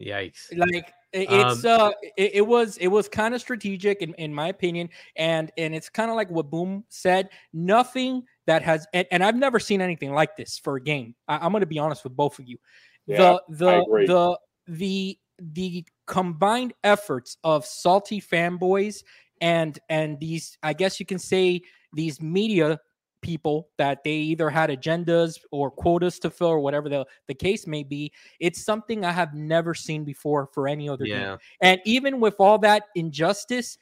Speaker 2: Yikes.
Speaker 3: like It's um, uh, it, it, was it was kind of strategic in, in my opinion, and and it's kind of like what Boom said. Nothing that has, and, and I've never seen anything like this for a game. I, am going to be honest with both of you. Yeah, the the the the the combined efforts of salty fanboys and and these, I guess you can say these media people that they either had agendas or quotas to fill or whatever the, the case may be. It's something I have never seen before for any other yeah. game. And even with all that injustice,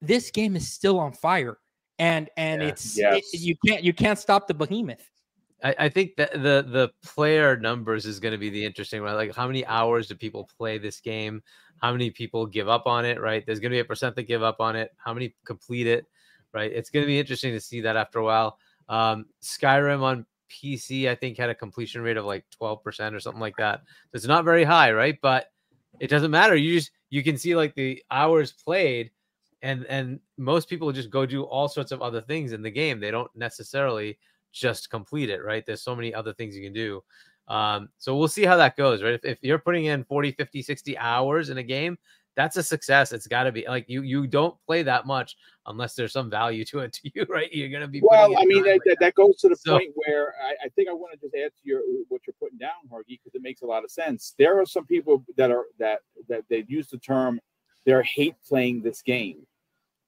Speaker 3: this game is still on fire. And and yeah. it's yes. it, you can't you can't stop the behemoth.
Speaker 2: I, think that the the player numbers is going to be the interesting one. Like how many hours do people play this game? How many people give up on it? Right? There's going to be a percent that give up on it. How many complete it? Right? It's going to be interesting to see that after a while. Um, Skyrim on PC, I think, had a completion rate of like 12% or something like that. So it's not very high, right? But it doesn't matter. You just you can see like the hours played, and and most people just go do all sorts of other things in the game. They don't necessarily just complete it, right? There's so many other things you can do. Um, so we'll see how that goes, right? If, if you're putting in 40, 50, 60 hours in a game, that's a success. It's got to be like you you don't play that much unless there's some value to it (laughs) to you, right? You're gonna be
Speaker 1: well. I mean, that, that, that, goes to the so, point where I, I think I want to just add to your what you're putting down, Hargy, because it makes a lot of sense. There are some people that are that that they use the term they're hate playing this game.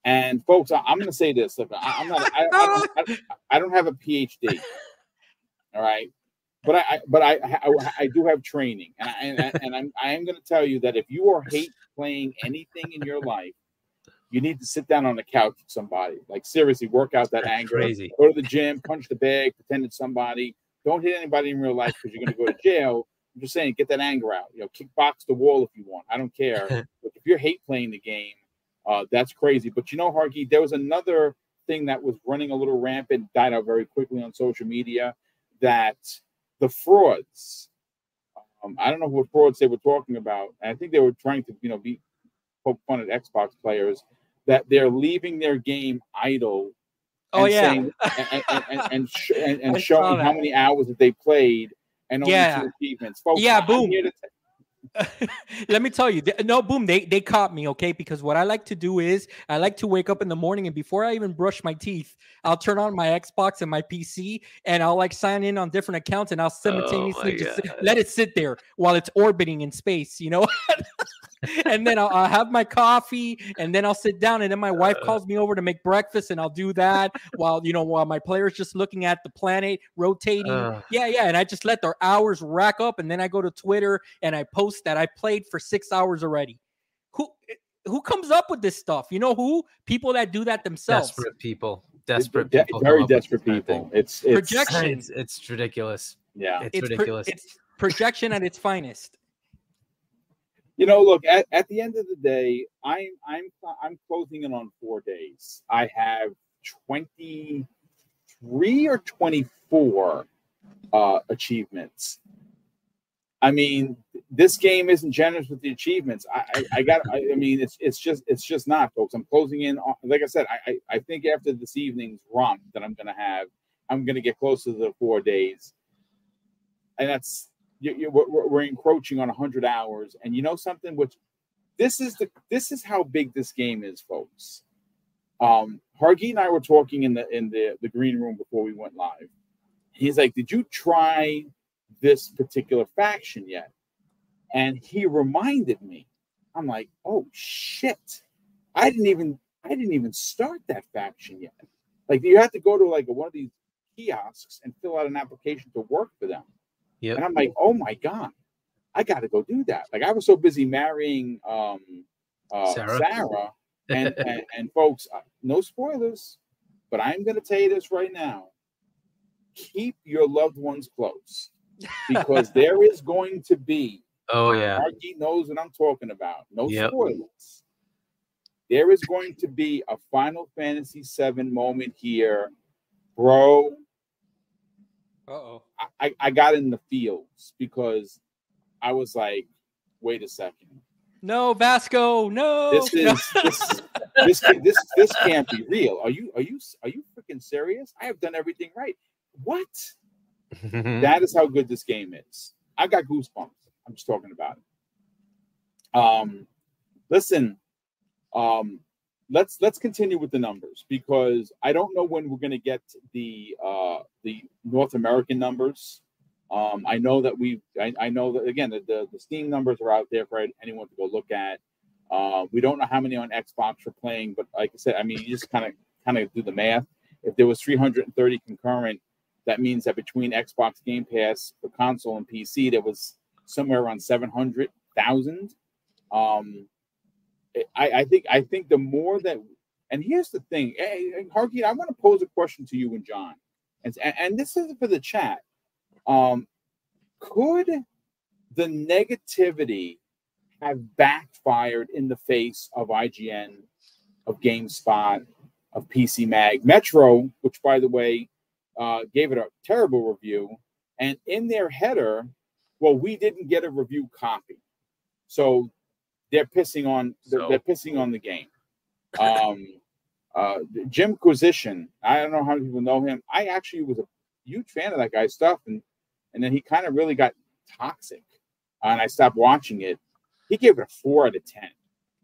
Speaker 1: And folks, I, am going to say this: look, I, am not, I, I, I don't have a PhD, all right, but I, but I, I, I, do have training, and I, and, I, and I'm, I am going to tell you that if you are hate playing anything in your life, you need to sit down on the couch with somebody. Like seriously, work out that anger. Crazy. Go to the gym, punch the bag, pretend it's somebody. Don't hit anybody in real life because you're going to go to jail. I'm just saying, get that anger out. You know, kickbox the wall if you want. I don't care. (laughs) but if you're hate playing the game, uh, that's crazy. But you know, Harky, there was another thing that was running a little rampant, died out very quickly on social media. That the frauds. Um, I don't know what frauds they were talking about. I think they were trying to, you know, be poke fun at Xbox players that they're leaving their game idle.
Speaker 3: Oh yeah,
Speaker 1: saying, and and, and, and, and (laughs) showing how many hours that they played and only yeah. two achievements.
Speaker 3: Folks, yeah, boom. (laughs) Let me tell you, no, boom, they they caught me, okay? Because what I like to do is I like to wake up in the morning and before I even brush my teeth, I'll turn on my Xbox and my PC and I'll like sign in on different accounts and I'll oh simultaneously oh just let it sit there while it's orbiting in space, you know? (laughs) and then I'll, I'll, have my coffee and then I'll sit down and then my wife calls me over to make breakfast and I'll do that while you know while my player's just looking at the planet rotating. Uh, yeah, yeah, and I just let their hours rack up and then I go to Twitter and I post that I played for 6 hours already. Who who comes up with this stuff? You know who? People that do that themselves.
Speaker 2: Desperate people. Desperate people.
Speaker 1: Very desperate people. It's,
Speaker 2: it's projection. It's, it's, ridiculous.
Speaker 1: Yeah.
Speaker 2: It's, it's ridiculous.
Speaker 3: Pro, it's projection at its finest
Speaker 1: you know, look at, at the end of the day, I'm I'm I'm closing in on four days. I have 23 or 24 uh, achievements. I mean, this game isn't generous with the achievements. I, I, I got. I, I, mean, it's it's just it's just not, folks. I'm closing in. On, like I said, I, I think after this evening's romp that I'm to have, I'm to get close to the four days, and that's you, you, we're, we're encroaching on 100 hours. And you know something which this is the this is how big this game is folks. Um hargi and i were talking in the in the the green room before we went live. He's like did you try this particular faction yet? And he reminded me. I'm like oh shit. I didn't even i didn't even start that faction yet. Like you have to go to like one of these kiosks and fill out an application to work for them
Speaker 2: Yep.
Speaker 1: And I'm like, oh my God, I got to go do that. Like I was so busy marrying um, uh, Sarah. Sarah (laughs) and, and, and folks, uh, no spoilers, but I'm going to tell you this right now. Keep your loved ones close because (laughs) there is going to be.
Speaker 2: Oh yeah,
Speaker 1: Marky knows what I'm talking about. No yep. spoilers. There is going to be a Final Fantasy VII moment here, bro.
Speaker 3: Oh.
Speaker 1: I, I got in the fields because I was like, wait a second.
Speaker 3: No, Vasco, no.
Speaker 1: This is this this, this this can't be real. Are you are you are you freaking serious? I have done everything right. What? (laughs) that is how good this game is. I got goosebumps. I'm just talking about it. Um, listen, um, let's let's continue with the numbers because I don't know when we're going to get the uh, the North American numbers. Um, I know that we, I, I know that again, the, the, the Steam numbers are out there for anyone to go look at. Uh, we don't know how many on Xbox are playing, but like I said, I mean, you just kind of kind of do the math. If there was 330 concurrent, that means that between Xbox Game Pass for console and PC, there was somewhere around 700,000. Um, I, I think I think the more that, and here's the thing, hey, Harky, I want to pose a question to you and John, and and this is for the chat. Um, could the negativity have backfired in the face of IGN, of GameSpot, of PC Mag, Metro, which by the way uh, gave it a terrible review, and in their header, well, we didn't get a review copy, so they're pissing on they're, so. they're pissing on the game. Um, (laughs) uh, Jimquisition, I don't know how many people know him. I actually was a huge fan of that guy's stuff, and and then he kind of really got toxic, and I stopped watching it. He gave it a four out of ten.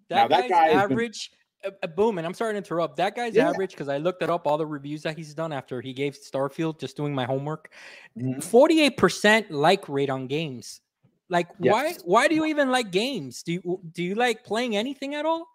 Speaker 3: That, now, that guy average. Been, uh, boom, and I'm sorry to interrupt. That guy's yeah. average because I looked it up all the reviews that he's done after he gave Starfield, just doing my homework. Mm-hmm. 48 percent like rate on games. Like yes. why why do you even like games? Do you do you like playing anything at all?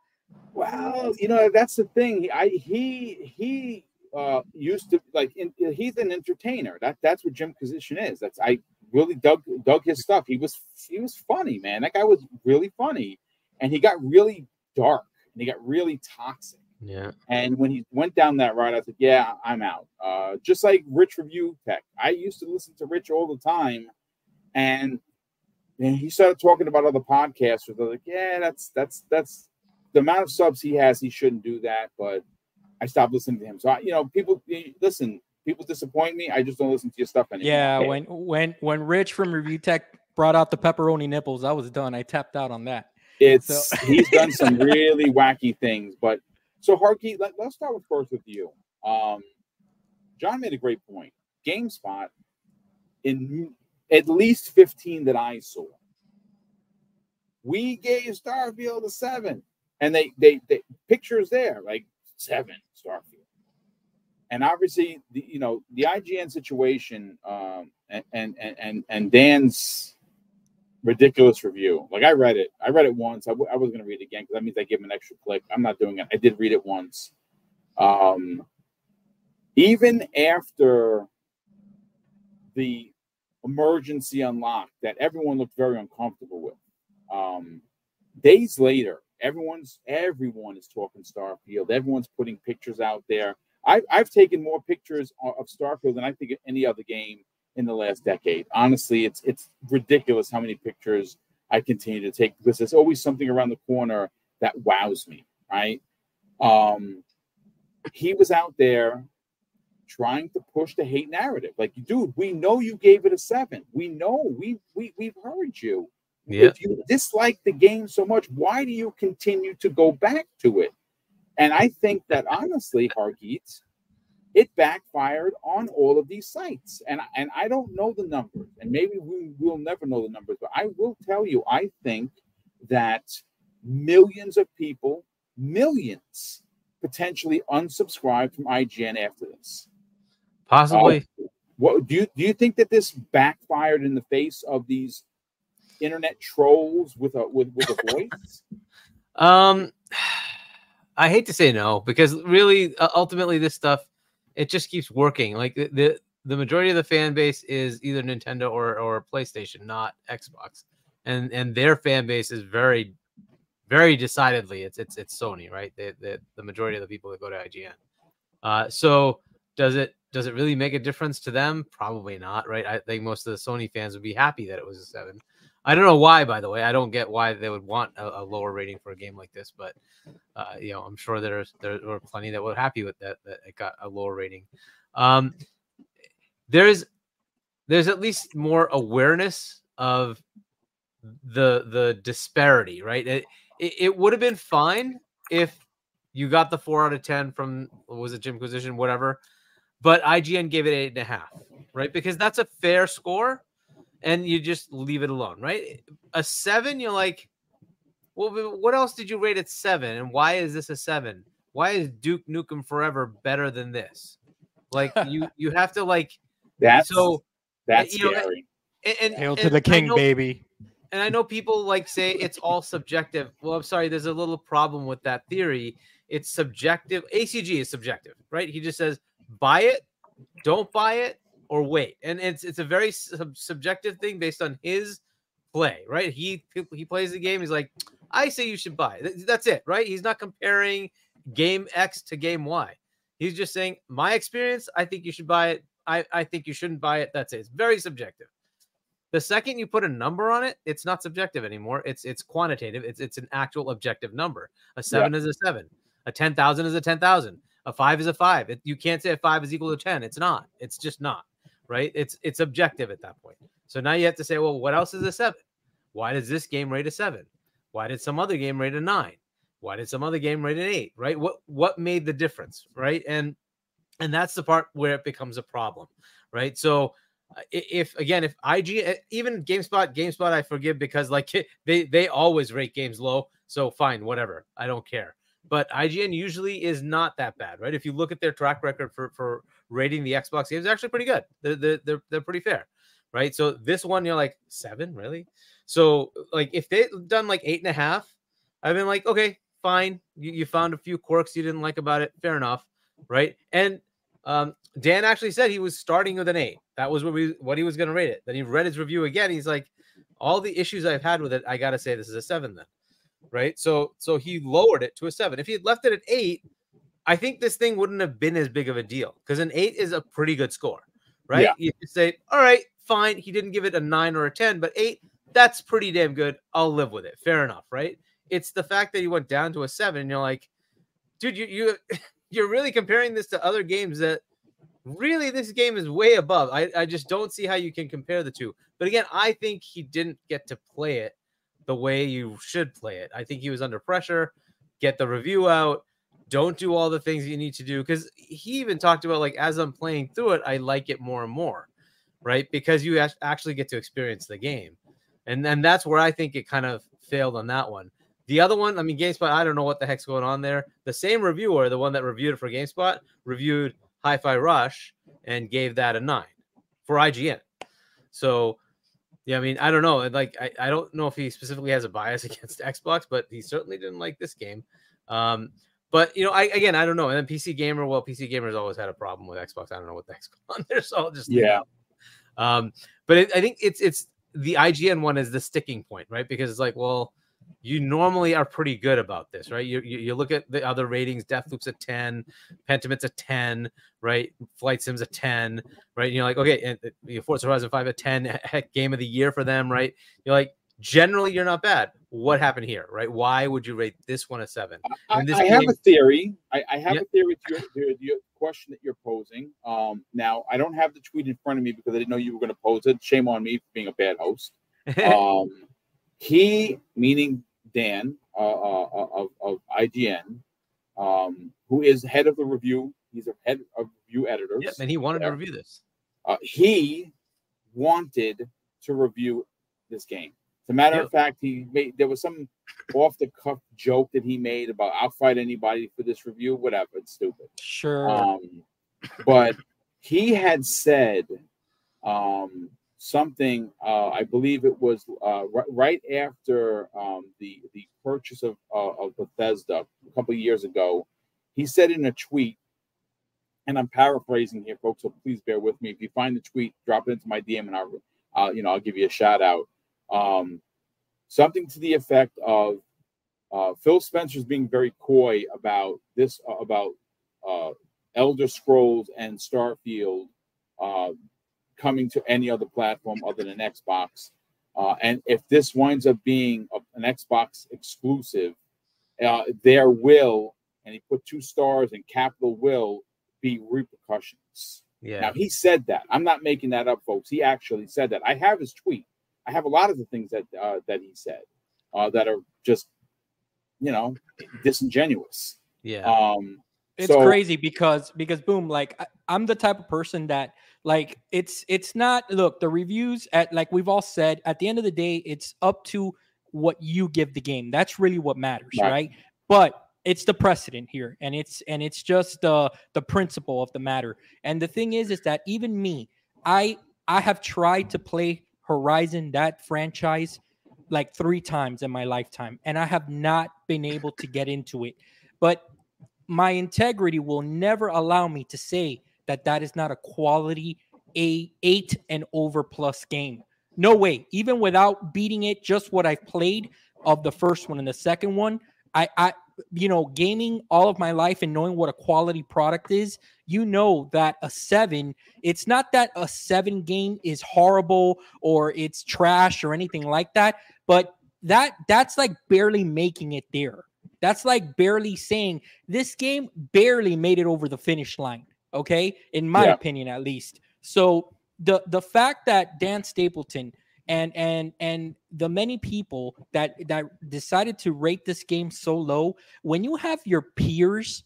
Speaker 1: Well, you know that's the thing. I he he uh used to like in, he's an entertainer. That that's what Jimquisition is. That's I really dug dug his stuff. He was he was funny, man. That guy was really funny, and he got really dark and he got really toxic.
Speaker 2: Yeah.
Speaker 1: And when he went down that route, I said, "Yeah, I'm out." Uh, just like Rich Review Tech, I used to listen to Rich all the time, and and he started talking about other podcasters. They're like, "Yeah, that's that's that's the amount of subs he has. He shouldn't do that." But I stopped listening to him. So I, you know, people listen. People disappoint me. I just don't listen to your stuff anymore.
Speaker 3: Yeah, when when when Rich from Review Tech brought out the pepperoni nipples, I was done. I tapped out on that.
Speaker 1: It's so. (laughs) he's done some (laughs) really wacky things, but so Harky, let, us start with first with you. Um, John made a great point. GameSpot, in at least 15 that I saw, we gave Starfield a seven, and they they, they pictures there like seven Starfield, and obviously the you know the IGN situation um, and and and and Dan's ridiculous review. Like I read it. I read it once. I w- I was going to read it again because that means I give him an extra click. I'm not doing it. I did read it once. Um, even after the emergency unlock that everyone looked very uncomfortable with, um, days later, everyone's everyone is talking Starfield. Everyone's putting pictures out there. I've, I've taken more pictures of Starfield than I think of any other game in the last decade. Honestly, it's it's ridiculous how many pictures I continue to take because there's always something around the corner that wows me, right? Um, he was out there trying to push the hate narrative. Like, dude, we know you gave it a seven. We know we we we've heard you.
Speaker 2: Yeah.
Speaker 1: If you dislike the game so much, why do you continue to go back to it? And I think that honestly, Hargeet, it backfired on all of these sites. And, and I don't know the numbers, and maybe we will never know the numbers, but I will tell you, I think that millions of people, millions, potentially unsubscribed from IGN after this.
Speaker 2: Possibly.
Speaker 1: Uh, what do you do you think that this backfired in the face of these internet trolls with a with, with a voice? (laughs)
Speaker 2: um I hate to say no because really uh, ultimately this stuff it just keeps working. Like the, the the majority of the fan base is either Nintendo or or PlayStation, not Xbox, and and their fan base is very, very decidedly it's it's it's Sony, right? The the, the majority of the people that go to IGN. Uh, so does it does it really make a difference to them? Probably not, right? I think most of the Sony fans would be happy that it was a seven. I don't know why, by the way. I don't get why they would want a, a lower rating for a game like this, but uh, you know, I'm sure there's there were plenty that were happy with that that it got a lower rating. Um, there's there's at least more awareness of the the disparity, right? It it, it would have been fine if you got the four out of ten from was it Jimquisition, whatever, but IGN gave it eight and a half, right? Because that's a fair score and you just leave it alone, right? A seven, you're like, well, what else did you rate at seven? And why is this a seven? Why is Duke Nukem Forever better than this? Like (laughs) you, you have to like.
Speaker 1: That's
Speaker 2: so
Speaker 1: that's
Speaker 2: you know,
Speaker 1: scary.
Speaker 2: and, and
Speaker 3: Hail to the king,
Speaker 2: know-
Speaker 3: baby.
Speaker 2: and I know people like say it's all subjective. Well, I'm sorry, there's a little problem with that theory. It's subjective. ACG is subjective, right? He just says buy it, don't buy it, or wait. And it's it's a very sub- subjective thing based on his play, right? He he plays the game. He's like, I say you should buy. Th- That's it, right? He's not comparing game X to game Y. He's just saying my experience. I think you should buy it. I I think you shouldn't buy it. That's it. It's very subjective. The second you put a number on it, it's not subjective anymore. It's it's quantitative. It's it's an actual objective number. A seven is a seven. A ten thousand is a ten thousand. A five is a five. It, you can't say a five is equal to ten. It's not. It's just not. Right. It's it's objective at that point. So now you have to say, well, what else is a seven? Why does this game rate a seven? Why did some other game rate a nine? Why did some other game rate an eight? Right. What what made the difference? Right. And and that's the part where it becomes a problem. Right. So uh, if again if IG even GameSpot GameSpot I forgive because like (laughs) they they always rate games low so fine whatever I don't care but IGN usually is not that bad right if you look at their track record for for rating the Xbox games actually pretty good they're they're they're, they're pretty fair right so this one you're like seven really so like if they'd done like eight and a half I've been like okay fine you, you found a few quirks you didn't like about it fair enough right and um, Dan actually said he was starting with an eight. That was what we what he was going to rate it. Then he read his review again. He's like, all the issues I've had with it, I got to say this is a seven. Then, right? So so he lowered it to a seven. If he had left it at eight, I think this thing wouldn't have been as big of a deal because an eight is a pretty good score, right?
Speaker 1: Yeah.
Speaker 2: You say, all right, fine. He didn't give it a nine or a ten, but eight, that's pretty damn good. I'll live with it. Fair enough, right? It's the fact that he went down to a seven. And you're like, dude, you you (laughs) you're really comparing this to other games that really this game is way above. I, I just don't see how you can compare the two. But again, I think he didn't get to play it the way you should play it. I think he was under pressure. Get the review out. Don't do all the things you need to do because he even talked about like as I'm playing through it, I like it more and more, right? Because you actually get to experience the game, and then that's where I think it kind of failed on that one. The other one, I mean, GameSpot, I don't know what the heck's going on there. The same reviewer, the one that reviewed it for GameSpot, reviewed Hi-Fi Rush and gave that a nine for IGN. So, yeah, I mean, I don't know. Like, I, I don't know if he specifically has a bias (laughs) against Xbox, but he certainly didn't like this game. Um, but you know, I again, I don't know. And then PC Gamer, well, PC Gamer's always had a problem with Xbox. I don't know what the going (laughs) on there, so I'll just
Speaker 1: Yeah.
Speaker 2: Um, but it, I think it's it's the IGN one is the sticking point, right? Because it's like, well, you normally are pretty good about this, right? You, you, you look at the other ratings, Deathloop's a 10, Pentiment's a 10, right? Flight Sim's a 10, right? And you're like, okay, and uh, you know, Forza Horizon 5 a 10, heck, game of the year for them, right? You're like, generally, you're not bad. What happened here, right? Why would you rate this one a seven?
Speaker 1: I,
Speaker 2: And this
Speaker 1: I have a theory. I, I have
Speaker 2: Yep.
Speaker 1: a theory to your, to your question that you're posing. Um, now I don't have the tweet in front of me because I didn't know you were going to pose it. Shame on me for being a bad host. (laughs) Um, he, meaning Dan uh, uh, of, of IGN, um, who is head of the review. He's a head of review editors.
Speaker 2: Yep, and he wanted to review this.
Speaker 1: uh, he wanted to review this game. As a matter
Speaker 2: Yep.
Speaker 1: of fact, he made there was some off the cuff joke that he made about I'll fight anybody for this review, whatever. It's stupid.
Speaker 3: Sure.
Speaker 1: Um, but he had said um, something. Uh, I believe it was uh, ri- right after um, the the purchase of uh, of Bethesda a couple of years ago. He said in a tweet, and I'm paraphrasing here, folks. So please bear with me. If you find the tweet, drop it into my DM, and I'll, uh, you know, I'll give you a shout out. Um, something to the effect of uh, Phil Spencer's being very coy about this, uh, about uh, Elder Scrolls and Starfield uh, coming to any other platform other than Xbox. Uh, and if this winds up being a, an Xbox exclusive, uh, there will, and he put two stars in capital will, be repercussions.
Speaker 2: Yeah.
Speaker 1: Now he said that. I'm not making that up, folks. He actually said that. I have his tweet. I have a lot of the things that uh, that he said uh, that are just, you know, disingenuous.
Speaker 2: yeah.
Speaker 1: Um,
Speaker 3: it's
Speaker 1: so-
Speaker 3: crazy because because boom like I, i'm the type of person that like it's it's not look the reviews at like we've all said at the end of the day it's up to what you give the game. That's really what matters,
Speaker 1: Right.
Speaker 3: right? But it's the precedent here, and it's and it's just uh, the principle of the matter. And the thing is, is that even me, I I have tried to play Horizon that franchise like three times in my lifetime, and I have not been able to get into it. But my integrity will never allow me to say that that is not a quality a eight and over plus game. No way. Even without beating it, just what I've played of the first one and the second one, I, I, you know, gaming all of my life and knowing what a quality product is, you know that a seven, it's not that a seven game is horrible or it's trash or anything like that, but that that's like barely making it there. That's like barely saying this game barely made it over the finish line. Okay, in my
Speaker 1: Yeah.
Speaker 3: opinion, at least. So the the fact that Dan Stapleton and and and the many people that that decided to rate this game so low, when you have your peers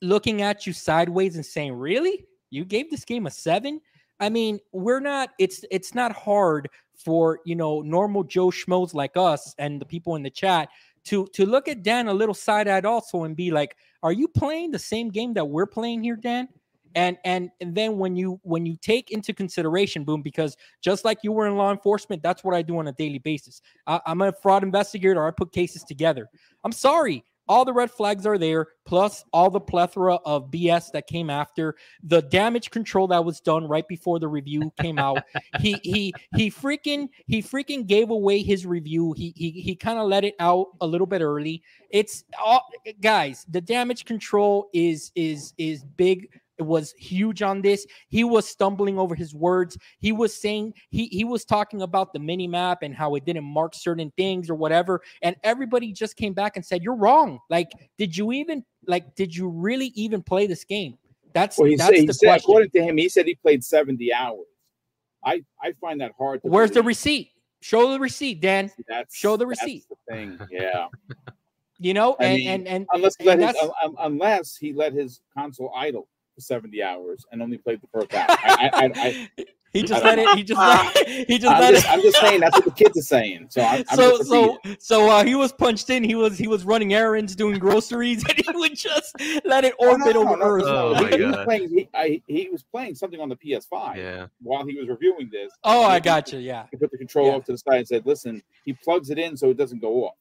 Speaker 3: looking at you sideways and saying, "Really, you gave this game a seven? I mean, we're not. It's it's not hard for you know normal Joe schmoes like us and the people in the chat to to look at Dan a little side eyed also and be like, "Are you playing the same game that we're playing here, Dan?" And, and and then when you when you take into consideration, boom, because just like you were in law enforcement, that's what I do on a daily basis. I, I'm a fraud investigator. I put cases together. I'm sorry, all the red flags are there, plus all the plethora of BS that came after the damage control that was done right before the review came out. (laughs) he he he freaking he freaking gave away his review. He he he kind of let it out a little bit early. It's all guys. The damage control is is is big. It was huge on this. He was stumbling over his words. He was saying he he was talking about the mini map and how it didn't mark certain things or whatever. And everybody just came back and said, "You're wrong. Like, did you even like? Did you really even play this game?" That's
Speaker 1: Well, he
Speaker 3: that's
Speaker 1: said, he
Speaker 3: the
Speaker 1: said
Speaker 3: question.
Speaker 1: according to him, he said he played 70 hours. I I find that hard. To
Speaker 3: Where's the receipt? Show the receipt, Dan.
Speaker 1: That's,
Speaker 3: show the
Speaker 1: that's
Speaker 3: receipt.
Speaker 1: the thing. Yeah.
Speaker 3: You know,
Speaker 1: I
Speaker 3: and
Speaker 1: mean,
Speaker 3: and and
Speaker 1: unless
Speaker 3: and
Speaker 1: let his, un- unless he let his console idle for 70 hours and only played the first half. I, I, I, I, (laughs)
Speaker 3: he just
Speaker 1: I
Speaker 3: let
Speaker 1: don't
Speaker 3: it. He just let. (laughs) He just
Speaker 1: I'm,
Speaker 3: let
Speaker 1: just,
Speaker 3: it.
Speaker 1: I'm just saying that's what the kids are saying. So I'm, I'm
Speaker 3: so so uh, he was punched in. He was he was running errands, doing groceries, (laughs) and he would just let it
Speaker 1: Oh, no,
Speaker 3: orbit
Speaker 1: no,
Speaker 3: over
Speaker 1: no,
Speaker 3: Earth.
Speaker 2: Oh,
Speaker 1: he,
Speaker 2: my
Speaker 1: he was
Speaker 2: God.
Speaker 1: playing. He, I, he was playing something on the PS5
Speaker 2: Yeah.
Speaker 1: while he was reviewing this.
Speaker 3: Oh, I
Speaker 1: He-
Speaker 3: got you. Yeah,
Speaker 1: He put the control
Speaker 3: Yeah.
Speaker 1: off to the side and said, "Listen." He plugs it in so it doesn't go off.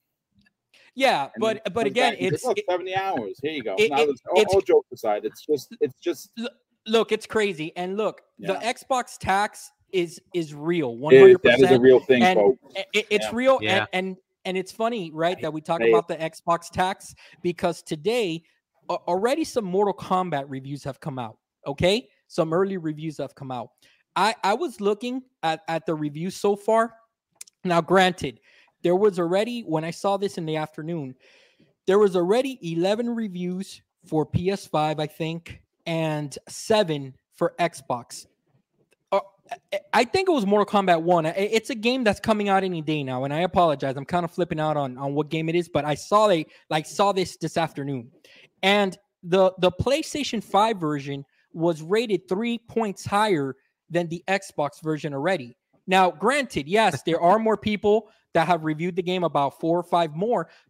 Speaker 3: Yeah.
Speaker 1: And
Speaker 3: But but again,
Speaker 1: back
Speaker 3: it's
Speaker 1: "Look,
Speaker 3: it-
Speaker 1: 70 hours. Here you go.
Speaker 3: it-
Speaker 1: now,
Speaker 3: it-
Speaker 1: all,
Speaker 3: it's-
Speaker 1: all jokes aside, it's just it's just
Speaker 3: look, it's crazy. And look, the Xbox tax is is real. One
Speaker 1: it-
Speaker 3: hundred
Speaker 1: that is a real thing,
Speaker 3: and-
Speaker 1: folks.
Speaker 3: It, it's
Speaker 1: Yeah.
Speaker 3: real,
Speaker 2: Yeah.
Speaker 3: and and and it's funny, right, that we talk
Speaker 1: Say it.
Speaker 3: about the Xbox tax because today already some Mortal Kombat reviews have come out. Okay, some early reviews have come out. I I was looking at at the reviews so far. Now, granted, there was already when I saw this in the afternoon, there was already eleven reviews for PS5, I think, and seven for Xbox. Uh, I- think it was Mortal Kombat One. It's a game that's coming out any day now, and I apologize. I'm kind of flipping out on on what game it is, but I saw they like saw this this afternoon, and the the PlayStation Five version was rated three points higher than the Xbox version already. Now, granted, yes, there are more people that have reviewed the game about four or five more, but